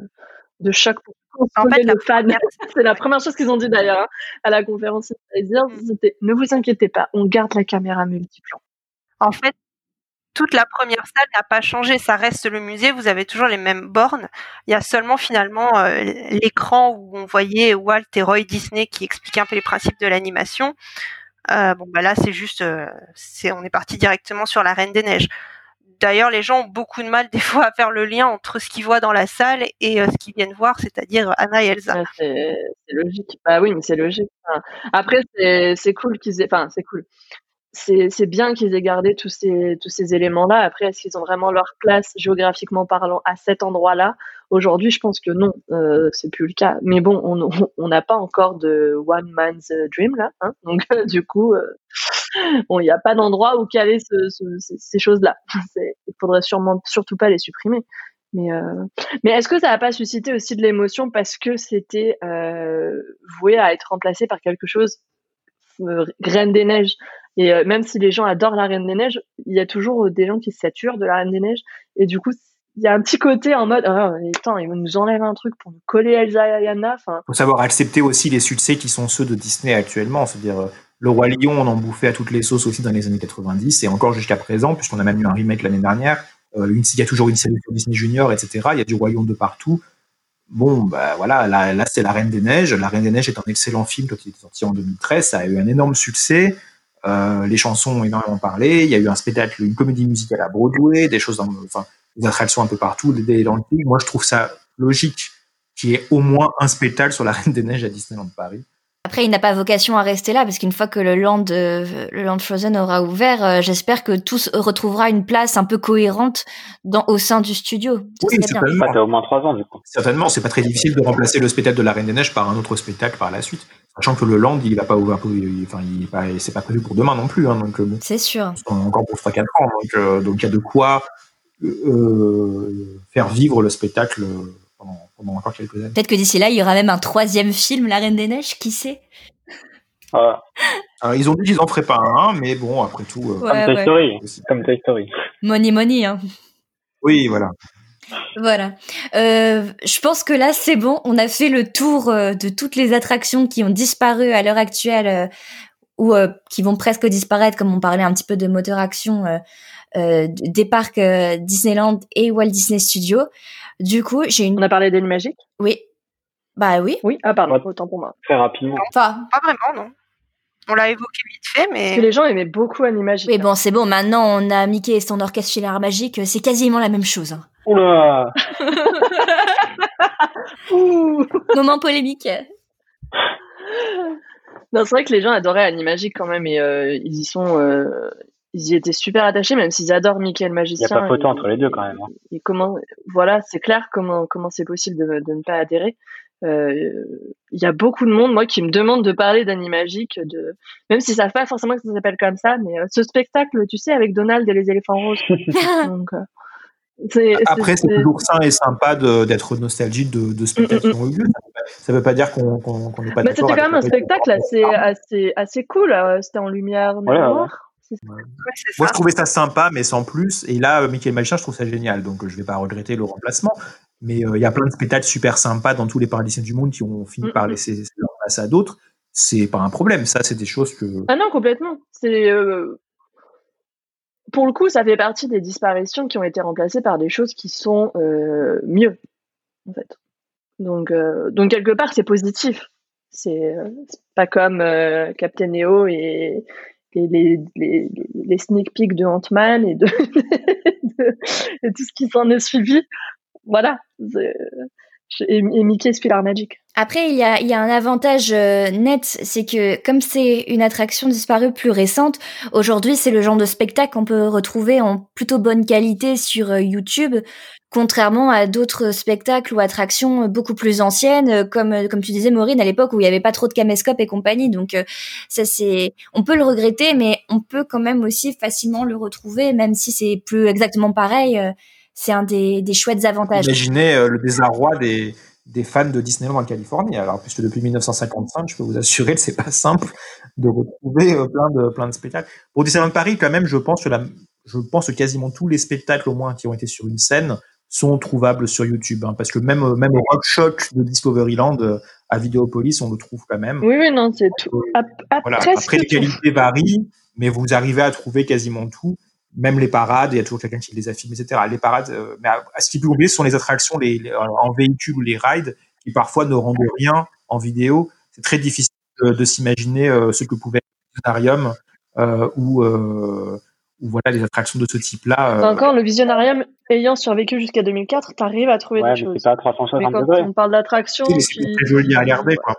Speaker 7: de choc pour
Speaker 8: En fait,
Speaker 7: le fan. c'est la première chose qu'ils ont dit d'ailleurs hein, à la conférence Insider. C'était ne vous inquiétez pas, on garde la caméra multiplan.
Speaker 8: En fait, toute la première salle n'a pas changé, ça reste le musée, vous avez toujours les mêmes bornes. Il y a seulement finalement euh, l'écran où on voyait Walt et Roy Disney qui expliquaient un peu les principes de l'animation. Euh, bon, bah là, c'est juste, euh, on est parti directement sur la Reine des Neiges. D'ailleurs, les gens ont beaucoup de mal des fois à faire le lien entre ce qu'ils voient dans la salle et ce qu'ils viennent voir, c'est-à-dire Anna et Elsa.
Speaker 7: C'est logique. Bah oui, mais c'est logique. Après, c'est c'est cool qu'ils aient. Enfin, c'est cool. C'est bien qu'ils aient gardé tous ces tous ces éléments-là. Après, est-ce qu'ils ont vraiment leur place géographiquement parlant à cet endroit-là? Aujourd'hui, je pense que non, euh, c'est plus le cas. Mais bon, on n'a pas encore de one man's dream là, hein donc du coup, euh, bon, il n'y a pas d'endroit où caler ce- ce- ces, choses-là. Il faudrait sûrement surtout pas les supprimer. Mais euh, mais est-ce que ça n'a pas suscité aussi de l'émotion parce que c'était euh, voué à être remplacé par quelque chose Reine des Neiges? Et euh, même si les gens adorent la Reine des Neiges, il y a toujours des gens qui se saturent de la Reine des Neiges et du coup il y a un petit côté en mode ah, attends ils nous enlèvent un truc pour nous coller Elsa et Anna enfin
Speaker 9: faut savoir accepter aussi les succès qui sont ceux de Disney actuellement. C'est-à-dire, euh, Le Roi Lion, on en bouffait à toutes les sauces aussi dans les années 90 et encore jusqu'à présent, puisqu'on a même eu un remake l'année dernière. Euh, il y a toujours une série sur Disney Junior, etc. Il y a du Roi Lion de partout. Bon, bah voilà, là, là c'est La Reine des Neiges. La Reine des Neiges est un excellent film quand il est sorti en 2013. Ça a eu un énorme succès. Euh, les chansons ont énormément parlé. Il y a eu un spectacle, une comédie musicale à Broadway, des choses, dans, enfin, des attractions un peu partout, des dans le film. Moi, je trouve ça logique qu'il y ait au moins un spectacle sur La Reine des Neiges à Disneyland Paris.
Speaker 6: Après, il n'a pas vocation à rester là, parce qu'une fois que le land, euh, le land Frozen aura ouvert, euh, j'espère que tout retrouvera une place un peu cohérente dans, au sein du studio.
Speaker 9: Oui,
Speaker 6: bien.
Speaker 9: certainement.
Speaker 10: T'as au moins trois ans, du coup.
Speaker 9: Certainement, c'est pas très difficile de remplacer le spectacle de la Reine des Neiges par un autre spectacle par la suite. Sachant que le Land, il va pas ouvrir, il- enfin, il est pas, c'est pas prévu pour demain non plus, hein, donc euh, bon,
Speaker 6: C'est sûr.
Speaker 9: encore pour 3-4 ans, donc euh, donc il y a de quoi euh, faire vivre le spectacle euh, pendant, pendant encore quelques années.
Speaker 6: Peut-être que d'ici là, il y aura même un troisième film, La Reine des Neiges, qui sait?
Speaker 9: Alors, ils ont dit qu'ils en feraient pas un, mais bon, après tout. euh,
Speaker 6: Ouais, Comme Toy ouais.
Speaker 10: Story. Comme Toy Story.
Speaker 6: Money Money, hein.
Speaker 9: Oui, voilà.
Speaker 6: Voilà. Euh, je pense que là, c'est bon. On a fait le tour euh, de toutes les attractions qui ont disparu à l'heure actuelle euh, ou euh, qui vont presque disparaître, comme on parlait un petit peu de moteur action euh, euh, des parcs euh, Disneyland et Walt Disney Studios. Du coup, j'ai une.
Speaker 7: On a parlé Magique
Speaker 6: Oui. Bah oui.
Speaker 7: Oui. Ah pardon. Autant pour moi.
Speaker 10: Très rapidement.
Speaker 6: Enfin,
Speaker 8: Pas vraiment, non. On l'a évoqué vite fait, mais.
Speaker 7: Parce que les gens aimaient beaucoup Animagique.
Speaker 6: oui, bon, c'est bon. Maintenant, on a Mickey et son orchestre filaire magique. C'est quasiment la même chose. hein.
Speaker 10: Oula
Speaker 6: Moment polémique.
Speaker 7: Non, c'est vrai que les gens adoraient Animagique quand même et euh, ils y sont, euh, ils y étaient super attachés, même s'ils adorent Mickey le
Speaker 10: Il n'y
Speaker 7: magicien.
Speaker 10: a pas photo
Speaker 7: et-
Speaker 10: entre les deux, quand même. hein.
Speaker 7: et comment voilà c'est clair comment comment c'est possible de, de ne pas adhérer Euh, il y a beaucoup de monde moi qui me demande de parler d'Animagique de même s'ils savent pas forcément que ça s'appelle comme ça mais euh, ce spectacle tu sais avec Donald et les éléphants roses donc euh, c'est
Speaker 9: Après, c'est
Speaker 7: c'est-
Speaker 9: toujours sain et sympa de- d'être nostalgique de, de spectacles qui ont eu lieu. Ça Ça veut pas dire qu'on n'est pas
Speaker 7: bah,
Speaker 9: d'accord.
Speaker 7: c'était quand même un spectacle assez assez assez cool c'était en lumière
Speaker 9: ouais.
Speaker 7: Ça
Speaker 9: Moi, je trouvais ça sympa, mais sans plus. Et là, euh, Mickey le Magicien, je trouve ça génial. Donc, je vais pas regretter le remplacement. Mais euh, il y a plein de spectacles super sympas dans tous les paradis du monde qui ont fini par laisser leur place à d'autres. C'est pas un problème. Ça, c'est des choses que.
Speaker 7: Ah non, complètement. C'est euh, pour le coup, ça fait partie des disparitions qui ont été remplacées par des choses qui sont euh, mieux, en fait. Donc, donc quelque part, c'est positif. C'est pas comme Captain EO et et les, les, les, sneak peeks de Ant-Man et de, de- et tout ce qui s'en est suivi. Voilà. Et, et Mickey Spiller Magic.
Speaker 6: Après, il y a, un avantage euh, net, c'est que comme c'est une attraction disparue plus récente, aujourd'hui c'est le genre de spectacle qu'on peut retrouver en plutôt bonne qualité sur euh, YouTube, contrairement à d'autres spectacles ou attractions beaucoup plus anciennes, euh, comme euh, comme tu disais Maureen à l'époque où il n'y avait pas trop de caméscope et compagnie. Donc euh, ça c'est, on peut le regretter, mais on peut quand même aussi facilement le retrouver, même si c'est plus exactement pareil. C'est un des, des chouettes avantages.
Speaker 9: Imaginez euh, le désarroi des, des fans de Disneyland en Californie. Alors, puisque depuis 1955, je peux vous assurer que c'est pas simple de retrouver euh, plein de plein de spectacles. Pour Disneyland Paris, quand même, je pense que la, je pense que quasiment tous les spectacles au moins qui ont été sur une scène sont trouvables sur YouTube, hein, parce que même euh, même au Rock Shock de Discoveryland euh, à Videopolis, on le trouve quand même.
Speaker 7: Oui, oui, non, c'est tout. À- à
Speaker 9: Voilà.
Speaker 7: presque
Speaker 9: Après, les qualités varient, mais vous arrivez à trouver quasiment tout. Même les parades, il y a toujours quelqu'un qui les a filmées, etc. Les parades, euh, mais à, à ce qui peut oublier, ce sont les attractions les, les- en véhicule ou les rides qui parfois ne rendent rien en vidéo. C'est très difficile de, de s'imaginer euh, ce que pouvait être le Planetarium euh, ou, euh, ou voilà les attractions de ce type-là. euh,
Speaker 7: Encore, le visionarium ayant survécu jusqu'à 2004, t'arrives à trouver
Speaker 10: Ouais,
Speaker 7: des
Speaker 10: mais
Speaker 7: choses.
Speaker 10: c'est pas à 360
Speaker 7: Mais quand
Speaker 10: degrés.
Speaker 7: on parle d'attraction,
Speaker 9: tu sais, mais c'est très joli à regarder, quoi.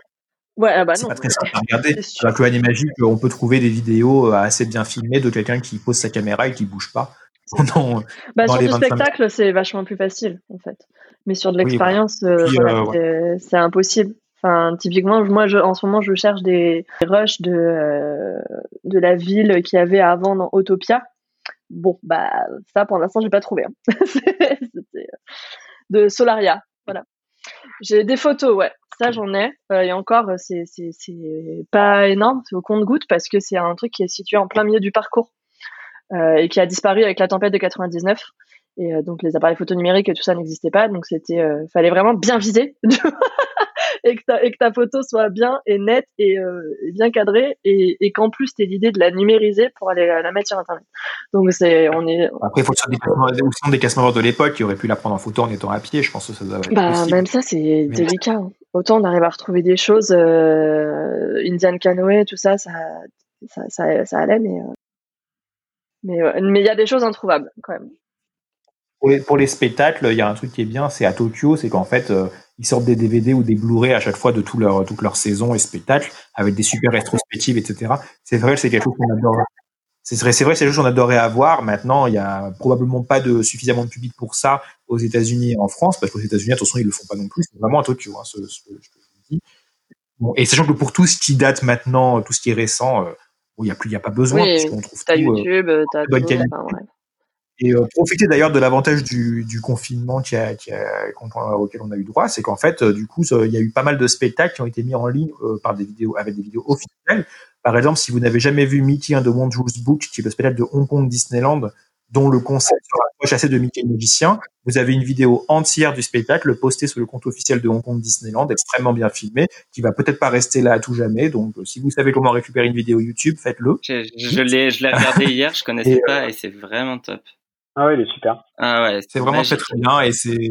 Speaker 7: Ouais, ah bah
Speaker 9: c'est pas très simple à regarder. Alors que Animagique, on peut trouver des vidéos euh, assez bien filmées de quelqu'un qui pose sa caméra et qui bouge pas pendant,
Speaker 7: Bah,
Speaker 9: pendant
Speaker 7: sur du
Speaker 9: 25
Speaker 7: spectacle, c'est vachement plus facile, en fait. Mais sur de l'expérience, euh, voilà,
Speaker 9: euh,
Speaker 7: c'est- impossible. Enfin, typiquement, moi, je, en ce moment, je cherche des rushs de, euh, de la ville qu'il y avait avant dans Autopia. Bon, bah, ça, pour l'instant, j'ai pas trouvé. hein. Euh, de Solaria, voilà. J'ai des photos, ouais. Ça, j'en ai. Euh, et encore, c'est c'est- pas énorme, c'est au compte-goutte parce que c'est un truc qui est situé en plein milieu du parcours euh, et qui a disparu avec la tempête de 99. Et euh, donc les appareils photo numériques et tout ça n'existait pas, donc c'était, euh, fallait vraiment bien viser. et que ta, et que ta photo soit bien et nette et, euh, et bien cadrée et, et qu'en plus t'aies l'idée de la numériser pour aller la, la mettre sur internet. Donc c'est on est
Speaker 9: Après, il faut ou des casse de l'époque qui aurait pu la prendre en photo en étant à pied. Je pense que ça doit être
Speaker 7: bah
Speaker 9: possible.
Speaker 7: même ça c'est délicat. hein. Autant on arrive à retrouver des choses euh, Indian canoë tout ça ça ça ça, ça allait mais euh, mais ouais. mais il y a des choses introuvables quand même.
Speaker 9: Pour les, pour les spectacles, il y a un truc qui est bien, c'est à Tokyo, c'est qu'en fait, euh, ils sortent des DVD ou des Blu-ray à chaque fois de tout leur, toute leur saison et spectacles, avec des super rétrospectives, etc. C'est vrai, c'est quelque chose qu'on adore. C'est vrai, c'est vrai, c'est quelque chose qu'on adorait avoir. Maintenant, il y a probablement pas de suffisamment de public pour ça aux États-Unis et en France, parce qu'aux États-Unis, attention, ils le font pas non plus. C'est vraiment à Tokyo, hein, ce, ce que ce je vous dis. Bon, et sachant que pour tout ce qui date maintenant, tout ce qui est récent, euh, bon, il y a plus, il y a pas besoin,
Speaker 7: Oui,
Speaker 9: puisqu'on trouve
Speaker 7: t'as
Speaker 9: tout. euh,
Speaker 7: YouTube, t'as
Speaker 9: de bonne
Speaker 7: tout,
Speaker 9: qualité.
Speaker 7: enfin, ouais.
Speaker 9: Et euh, profiter d'ailleurs de l'avantage du, du confinement qui a, qui a, auquel on a eu droit, c'est qu'en fait, euh, du coup, il y a eu pas mal de spectacles qui ont été mis en ligne euh, par des vidéos, avec des vidéos officielles. Par exemple, si vous n'avez jamais vu Mickey and the Wondrous Book, qui est le spectacle de Hong Kong Disneyland, dont le concept rapproche assez de Mickey magicien, vous avez une vidéo entière du spectacle postée sur le compte officiel de Hong Kong Disneyland, extrêmement bien filmée, qui va peut-être pas rester là à tout jamais. Donc, euh, si vous savez comment récupérer une vidéo YouTube, faites-le.
Speaker 11: Je, je l'ai, je l'ai regardé hier, je connaissais
Speaker 9: Et,
Speaker 11: pas et c'est vraiment top.
Speaker 10: Ah ouais, il est super.
Speaker 11: Ah ouais,
Speaker 9: C'est vraiment
Speaker 11: magique.
Speaker 9: très très bien et c'est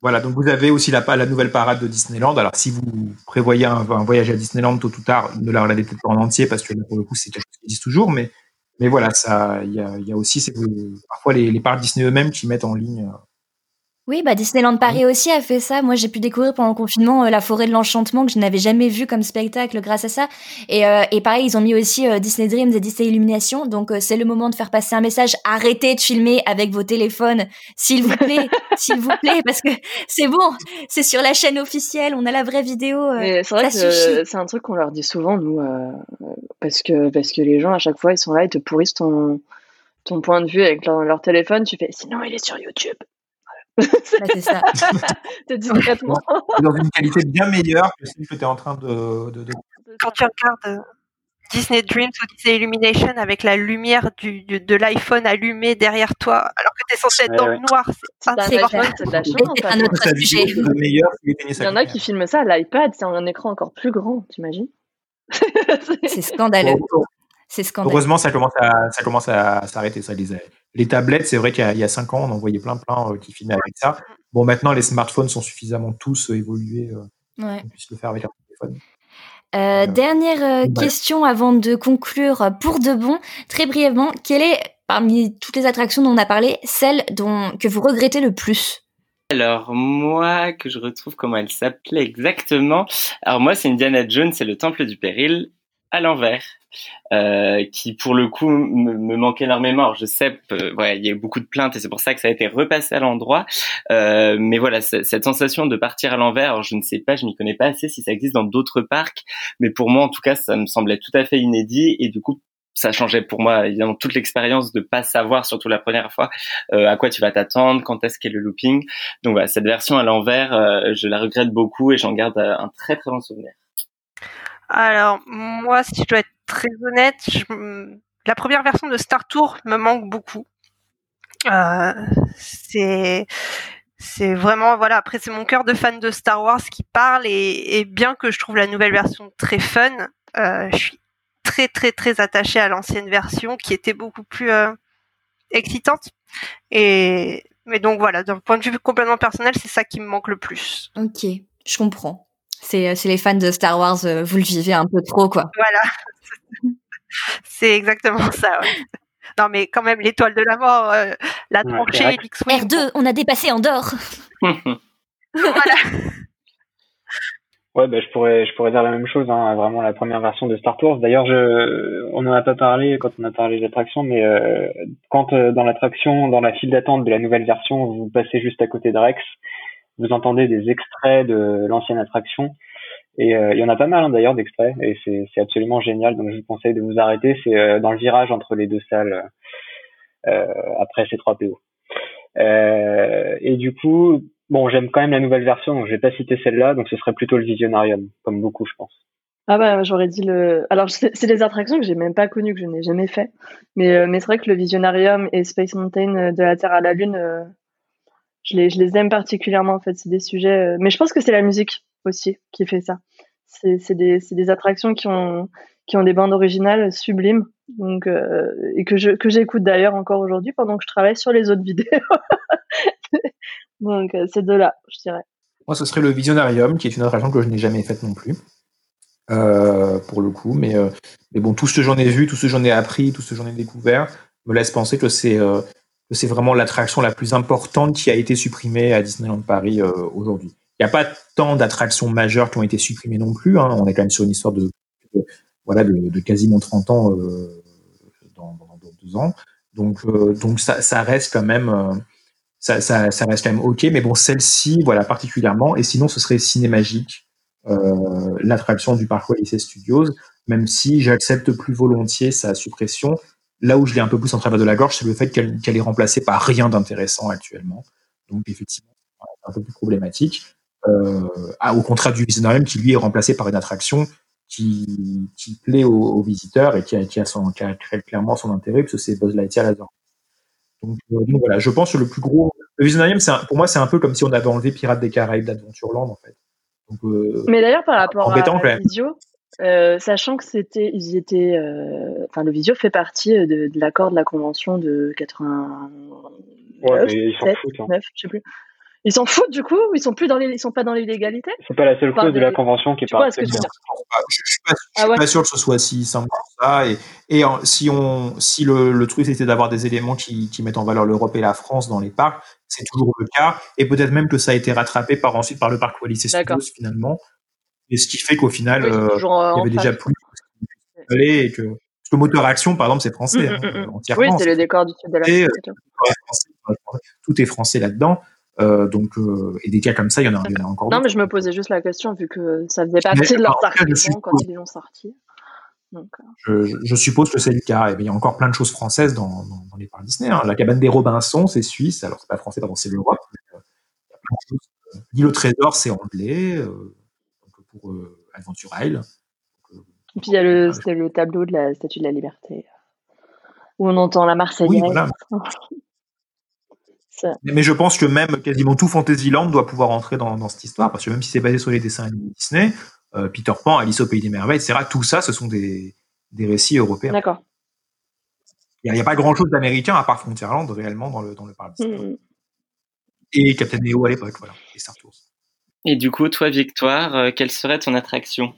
Speaker 9: voilà donc vous avez aussi la, la nouvelle parade de Disneyland. Alors si vous prévoyez un, un voyage à Disneyland tôt ou tard, ne la regardez peut-être pas en entier parce que là pour le coup c'est quelque chose qu'ils disent toujours, mais mais voilà ça il y a, il y a aussi c'est que parfois les, les parcs Disney eux-mêmes qui mettent en ligne.
Speaker 6: Oui, bah Disneyland Paris aussi a fait ça. Moi, j'ai pu découvrir pendant le confinement euh, la forêt de l'enchantement que je n'avais jamais vu comme spectacle grâce à ça. Et, euh, et pareil, ils ont mis aussi euh, Disney Dreams et Disney Illumination. Donc, c'est le moment de faire passer un message. Arrêtez de filmer avec vos téléphones, s'il vous plaît, s'il vous plaît, parce que c'est bon, c'est sur la chaîne officielle, on a la vraie vidéo.
Speaker 7: c'est vrai
Speaker 6: ça
Speaker 7: que c'est un truc qu'on leur dit souvent, nous, parce que parce que les gens à chaque fois ils sont là, ils te pourrissent ton ton point de vue avec leur, leur téléphone. Tu fais, sinon il est sur YouTube.
Speaker 6: Bah, c'est ça.
Speaker 7: Te discrètement.
Speaker 9: dans une qualité bien meilleure que celle que tu es en train de, de, de-
Speaker 8: Quand tu regardes euh, Disney Dreams ou Disney Illumination avec la lumière du, du- de l'iPhone allumé derrière toi, alors que tu es censé être
Speaker 10: Ouais,
Speaker 8: dans
Speaker 10: ouais.
Speaker 8: le noir, c'est
Speaker 7: iPhone, c'est de la chance. Il y en a qui filment ça à l'iPad, c'est un écran encore plus grand, t'imagines?
Speaker 6: C'est scandaleux.
Speaker 9: Bon,
Speaker 6: C'est scandaleux.
Speaker 9: Heureusement, ça commence à, ça commence à s'arrêter, ça. Les, les tablettes, c'est vrai qu'il y, a- il y a cinq ans, on en voyait plein, plein euh, qui filmaient avec ça. Bon, maintenant, les smartphones sont suffisamment tous euh, évolués, euh,
Speaker 6: Ouais.
Speaker 9: qu'on puisse le faire avec un téléphone.
Speaker 6: Euh, dernière euh,
Speaker 9: Ouais.
Speaker 6: question avant de conclure pour de bon. Très brièvement, quelle est, parmi toutes les attractions dont on a parlé, celle dont, que vous regrettez le plus?
Speaker 11: Alors moi, que je retrouve comment elle s'appelait exactement? Alors moi, c'est Indiana Jones, c'est le Temple du Péril à l'envers, euh, qui pour le coup me, me manque énormément. Je sais, euh, ouais, il y a eu beaucoup de plaintes et c'est pour ça que ça a été repassé à l'endroit. Euh, mais voilà, cette sensation de partir à l'envers, je ne sais pas, je m'y connais pas assez si ça existe dans d'autres parcs, mais pour moi en tout cas, ça me semblait tout à fait inédit et du coup ça changeait pour moi évidemment toute l'expérience de pas savoir surtout la première fois euh, à quoi tu vas t'attendre quand est-ce qu'est le looping donc voilà cette version à l'envers euh, je la regrette beaucoup et j'en garde euh, un très très bon souvenir
Speaker 8: Alors, moi, si je dois être très honnête, je- la première version de Star Tour me manque beaucoup. Euh, c'est c'est vraiment voilà après c'est mon cœur de fan de Star Wars qui parle et, et bien que je trouve la nouvelle version très fun euh, je suis très très très attachée à l'ancienne version qui était beaucoup plus euh, excitante et mais donc voilà d'un point de vue complètement personnel c'est ça qui me manque le plus
Speaker 6: Ok, je comprends. C'est, euh, c'est les fans de Star Wars, euh, vous le vivez un peu trop, quoi.
Speaker 8: Voilà. C'est exactement ça. ouais. Non, mais quand même, l'étoile de la mort, euh, la
Speaker 10: Ouais,
Speaker 8: tranchée,
Speaker 10: c'est vrai que-
Speaker 8: l'X-Wing.
Speaker 6: R2, on a dépassé Andorre.
Speaker 10: Ouais, bah, je pourrais, je pourrais dire la même chose, hein, vraiment la première version de Star Tours. D'ailleurs, je, on en a pas parlé quand on a parlé de l'attraction, mais euh, quand euh, dans l'attraction, dans la file d'attente de la nouvelle version, vous passez juste à côté de Rex, vous entendez des extraits de l'ancienne attraction. Et euh, il y en a pas mal hein, d'ailleurs d'extraits, et c'est absolument génial. Donc je vous conseille de vous arrêter. C'est euh, dans le virage entre les deux salles euh, après ces trois PO. Et du coup, bon, j'aime quand même la nouvelle version, donc je vais pas citer celle-là, donc ce serait plutôt le Visionarium, comme beaucoup, je pense.
Speaker 7: Ah bah j'aurais dit le. Alors c'est des attractions que j'ai même pas connues, que je n'ai jamais fait. Mais mais c'est vrai que le Visionarium et Space Mountain de la Terre à la Lune, je les aime particulièrement en fait. C'est des sujets. euh, Mais je pense que c'est la musique. aussi qui fait ça. C'est des, attractions qui ont, des bandes originales sublimes donc, euh, et que j'écoute d'ailleurs encore aujourd'hui pendant que je travaille sur les autres vidéos. donc, euh, c'est de là, je dirais.
Speaker 9: Moi, ce serait le Visionarium, qui est une attraction que je n'ai jamais faite non plus, euh, pour le coup. Mais, bon, tout ce que j'en ai vu, tout ce que j'en ai appris, tout ce que j'en ai découvert, me laisse penser que c'est c'est vraiment l'attraction la plus importante qui a été supprimée à Disneyland Paris euh, aujourd'hui. Il n'y a pas tant d'attractions majeures qui ont été supprimées non plus. Hein. On est quand même sur une histoire de, voilà de, quasiment 30 ans euh, dans, deux ans. Donc euh, donc ça, reste quand même ça, reste quand même ok. Mais bon, celle-ci, voilà particulièrement. Et sinon, ce serait Cinémagique, l'attraction du parc Disney Studios. Même si j'accepte plus volontiers sa suppression, là où je l'ai un peu plus en travers de la gorge, c'est le fait qu'elle est remplacée par rien d'intéressant actuellement. Donc effectivement, c'est un peu plus problématique. Euh, ah, au contraire du Visionarium qui lui est remplacé par une attraction qui, qui plaît aux, aux visiteurs et qui a, qui a, son, qui a clairement son intérêt, puisque c'est Buzz Lightyear là-dedans. Donc, euh, donc voilà, je pense que le plus gros. Le Visionarium, c'est un- pour moi, c'est un peu comme si on avait enlevé Pirates des Caraïbes d'Adventureland, en fait. Donc, euh,
Speaker 7: Mais d'ailleurs, par rapport à. Visio, euh, sachant que c'était, ils y étaient, euh, enfin, le Visio fait partie euh, de, de l'accord de la convention de 80.
Speaker 10: Ouais, mais ils s'en
Speaker 7: 7,
Speaker 10: foutent, hein.
Speaker 7: 9, je sais plus. Ils s'en foutent du coup Ils sont plus dans les, ils sont pas dans l'illégalité?
Speaker 10: C'est pas la seule
Speaker 7: Enfin,
Speaker 10: clause de la convention qui est pas
Speaker 7: je
Speaker 9: suis pas, je
Speaker 7: Ah
Speaker 9: suis
Speaker 7: ouais.
Speaker 9: pas sûr que ce soit si simple que ça. Et, et en- si on, si le, le truc c'était d'avoir des éléments qui, qui mettent en valeur l'Europe et la France dans les parcs, c'est toujours le cas. Et peut-être même que ça a été rattrapé par ensuite par le parc Wallis et. Studios finalement. Et ce qui fait qu'au final,
Speaker 7: Oui,
Speaker 9: euh,
Speaker 7: euh,
Speaker 9: il y avait déjà plus et que parce que moteur action par exemple c'est français
Speaker 7: Mm,
Speaker 9: hein,
Speaker 7: mm, mm, mm.
Speaker 9: entièrement.
Speaker 7: Oui, c'est le décor du sud de la
Speaker 9: euh,
Speaker 7: France. et tout.
Speaker 9: est français, là-dedans. Euh, donc euh, et des cas comme ça, il y en a, il y en a encore.
Speaker 7: Non, mais je me posais juste la question vu que ça faisait partie de leurs arguments quand
Speaker 9: suppose-
Speaker 7: ils. Donc, euh,
Speaker 9: je, je- je suppose que c'est le cas. Et bien, il y a encore plein de choses françaises dans, dans, dans les parcs Disney. hein. La cabane des Robinson, c'est suisse. Alors, c'est pas français, pardon, c'est l'Europe. mais, euh, il y a plein de choses. Euh, L'île au trésor, c'est anglais. euh, pour euh, Adventure Isle.
Speaker 7: Et puis il y a le, c'était le tableau de la Statue de la Liberté où on entend la Marseillaise.
Speaker 9: Oui, voilà.
Speaker 7: Ça-
Speaker 9: Mais, je pense que même quasiment tout Fantasyland doit pouvoir entrer dans, dans cette histoire. Parce que même si c'est basé sur les dessins animés Disney, euh, Peter Pan, Alice au Pays des Merveilles, etc., tout ça, ce sont des, des récits européens.
Speaker 7: D'accord.
Speaker 9: Il n'y a, pas grand chose d'américain à part Frontierland réellement dans le, dans le parc Disney.
Speaker 7: Mm.
Speaker 9: Et Captain EO à l'époque, voilà. Et Star Tours.
Speaker 11: Et du coup, toi, Victoire, euh, quelle serait ton attraction?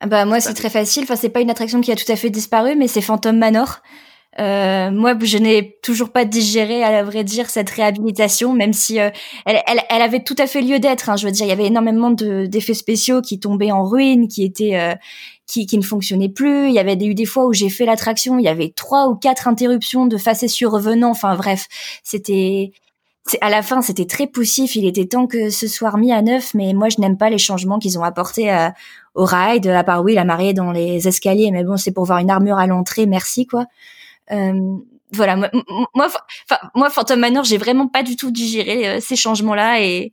Speaker 6: Ah Bah moi c'est très facile. Enfin c'est pas une attraction qui a tout à fait disparu, mais c'est Phantom Manor. Euh, moi je n'ai toujours pas digéré à la vrai dire cette réhabilitation, même si euh, elle, elle, elle avait tout à fait lieu d'être. Hein, je veux dire il y avait énormément de d'effets spéciaux qui tombaient en ruine, qui étaient euh, qui, qui ne fonctionnaient plus. Il y avait eu des fois où j'ai fait l'attraction, il y avait trois ou quatre interruptions de facétieux revenants. Enfin bref, c'était à la fin, c'était très poussif. Il était temps que ce soit remis à neuf, mais moi, je n'aime pas les changements qu'ils ont apportés à- au ride. À part oui, la mariée dans les escaliers, mais bon, c'est pour voir une armure à l'entrée. Merci quoi. Euh, voilà, moi, moi, Phantom Manor, j'ai vraiment pas du tout digéré euh, ces changements-là et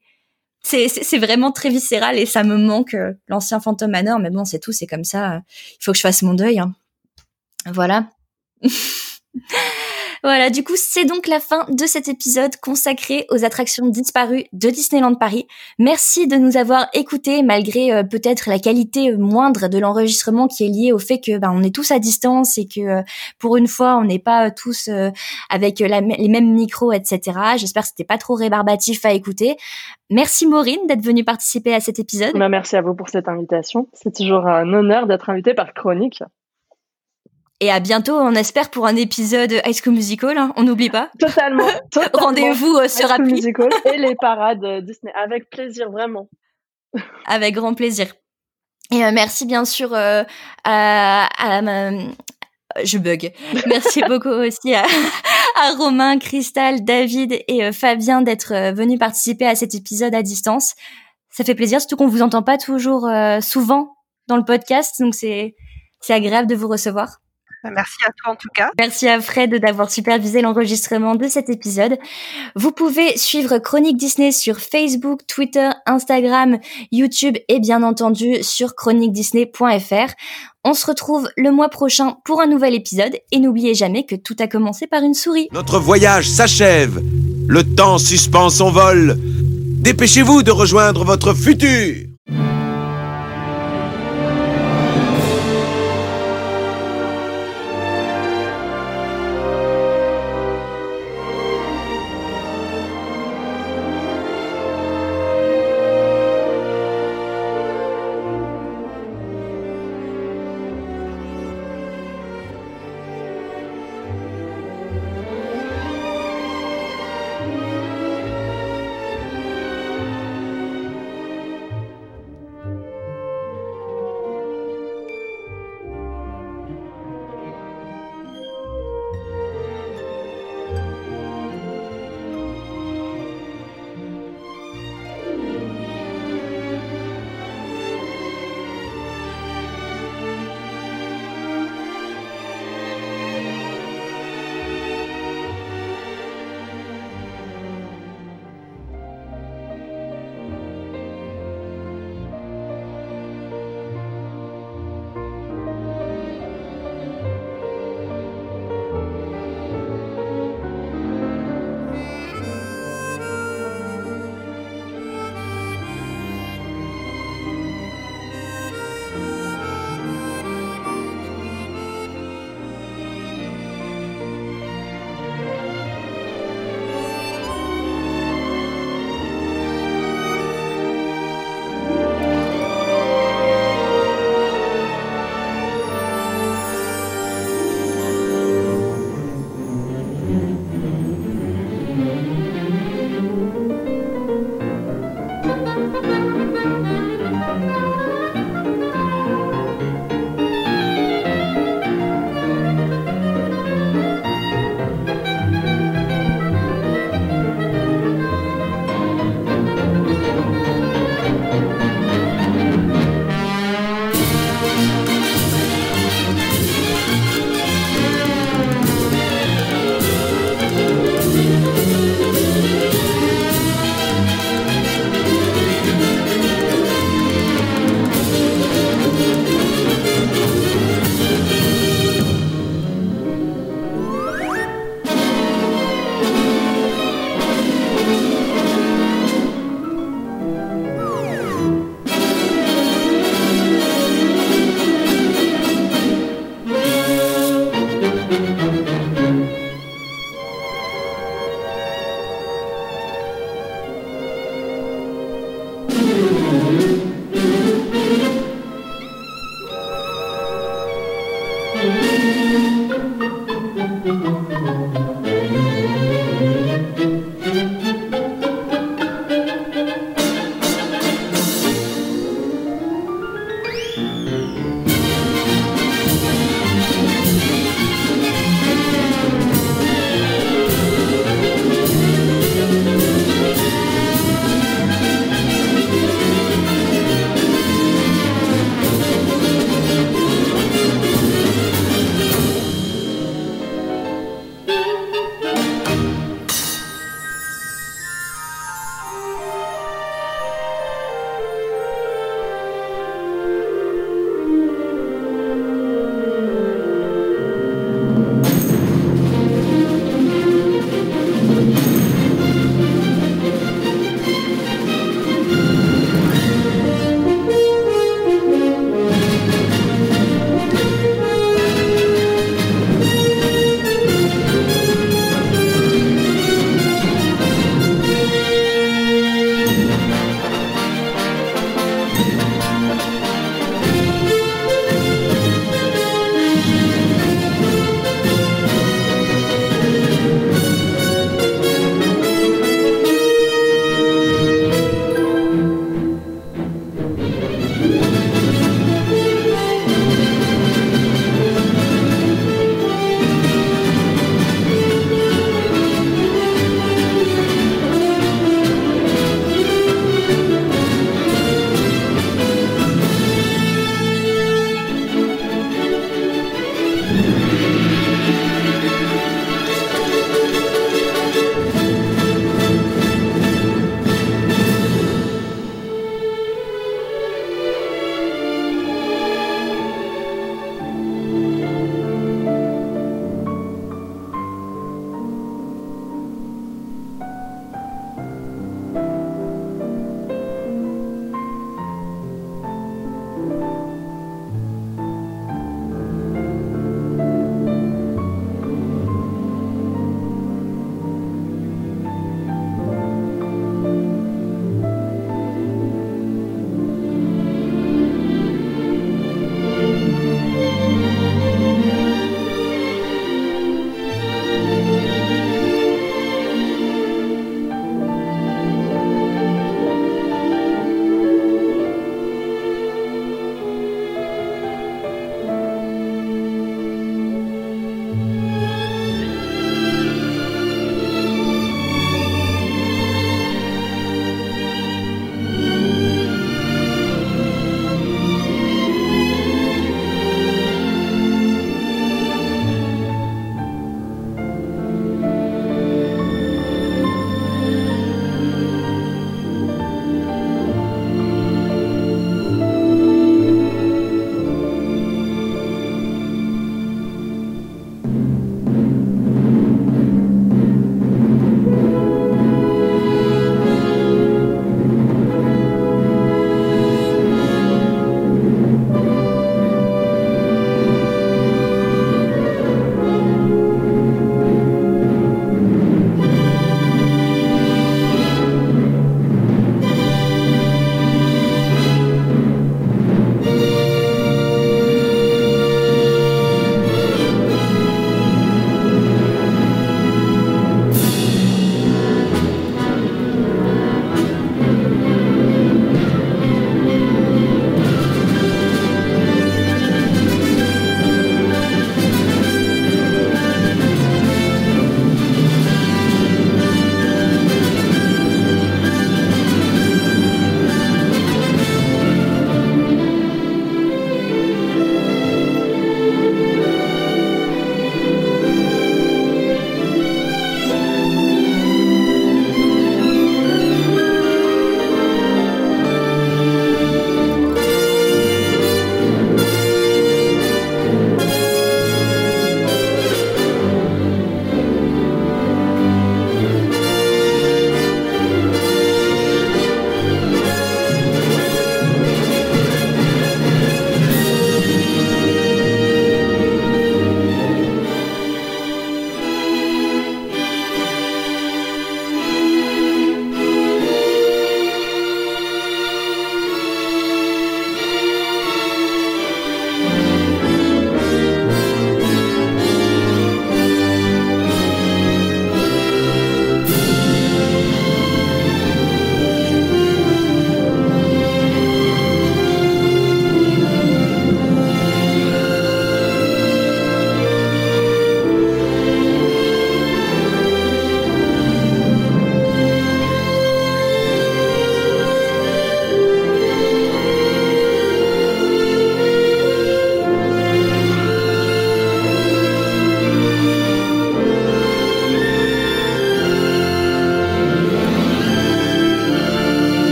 Speaker 6: c'est vraiment très viscéral et ça me manque euh, l'ancien Phantom Manor. Mais bon, c'est tout, c'est comme ça. Il faut que je fasse mon deuil. hein. Voilà. Voilà, du coup, c'est donc la fin de cet épisode consacré aux attractions disparues de Disneyland Paris. Merci de nous avoir écoutés malgré euh, peut-être la qualité euh, moindre de l'enregistrement qui est liée au fait que ben, on est tous à distance et que euh, pour une fois on n'est pas euh, tous avec les mêmes micros, etc. J'espère que c'était pas trop rébarbatif à écouter. Merci Maureen d'être venue participer à cet épisode.
Speaker 7: Bah, merci à vous pour cette invitation. C'est toujours un honneur d'être invité par Chronique.
Speaker 6: Et à bientôt, on espère pour un épisode High School Musical. hein, on n'oublie pas.
Speaker 7: Totalement. totalement.
Speaker 6: Rendez-vous euh, sur
Speaker 7: High School
Speaker 6: appli.
Speaker 7: Musical et les parades euh, Disney. Avec plaisir, vraiment.
Speaker 6: Avec grand plaisir. Et euh, merci bien sûr euh, à, je bug. Merci beaucoup aussi à, à Romain, Cristal, David et Fabien d'être venus participer à cet épisode à distance. Ça fait plaisir, surtout qu'on vous entend pas toujours euh, souvent dans le podcast, donc c'est c'est agréable de vous recevoir.
Speaker 8: Merci à toi en tout cas.
Speaker 6: Merci à Fred d'avoir supervisé l'enregistrement de cet épisode. Vous pouvez suivre Chronique Disney sur Facebook, Twitter, Instagram, YouTube et bien entendu sur chroniquedisney.fr. On se retrouve le mois prochain pour un nouvel épisode et n'oubliez jamais que tout a commencé par une souris.
Speaker 18: Notre voyage s'achève. Le temps suspend son vol. Dépêchez-vous de rejoindre votre futur.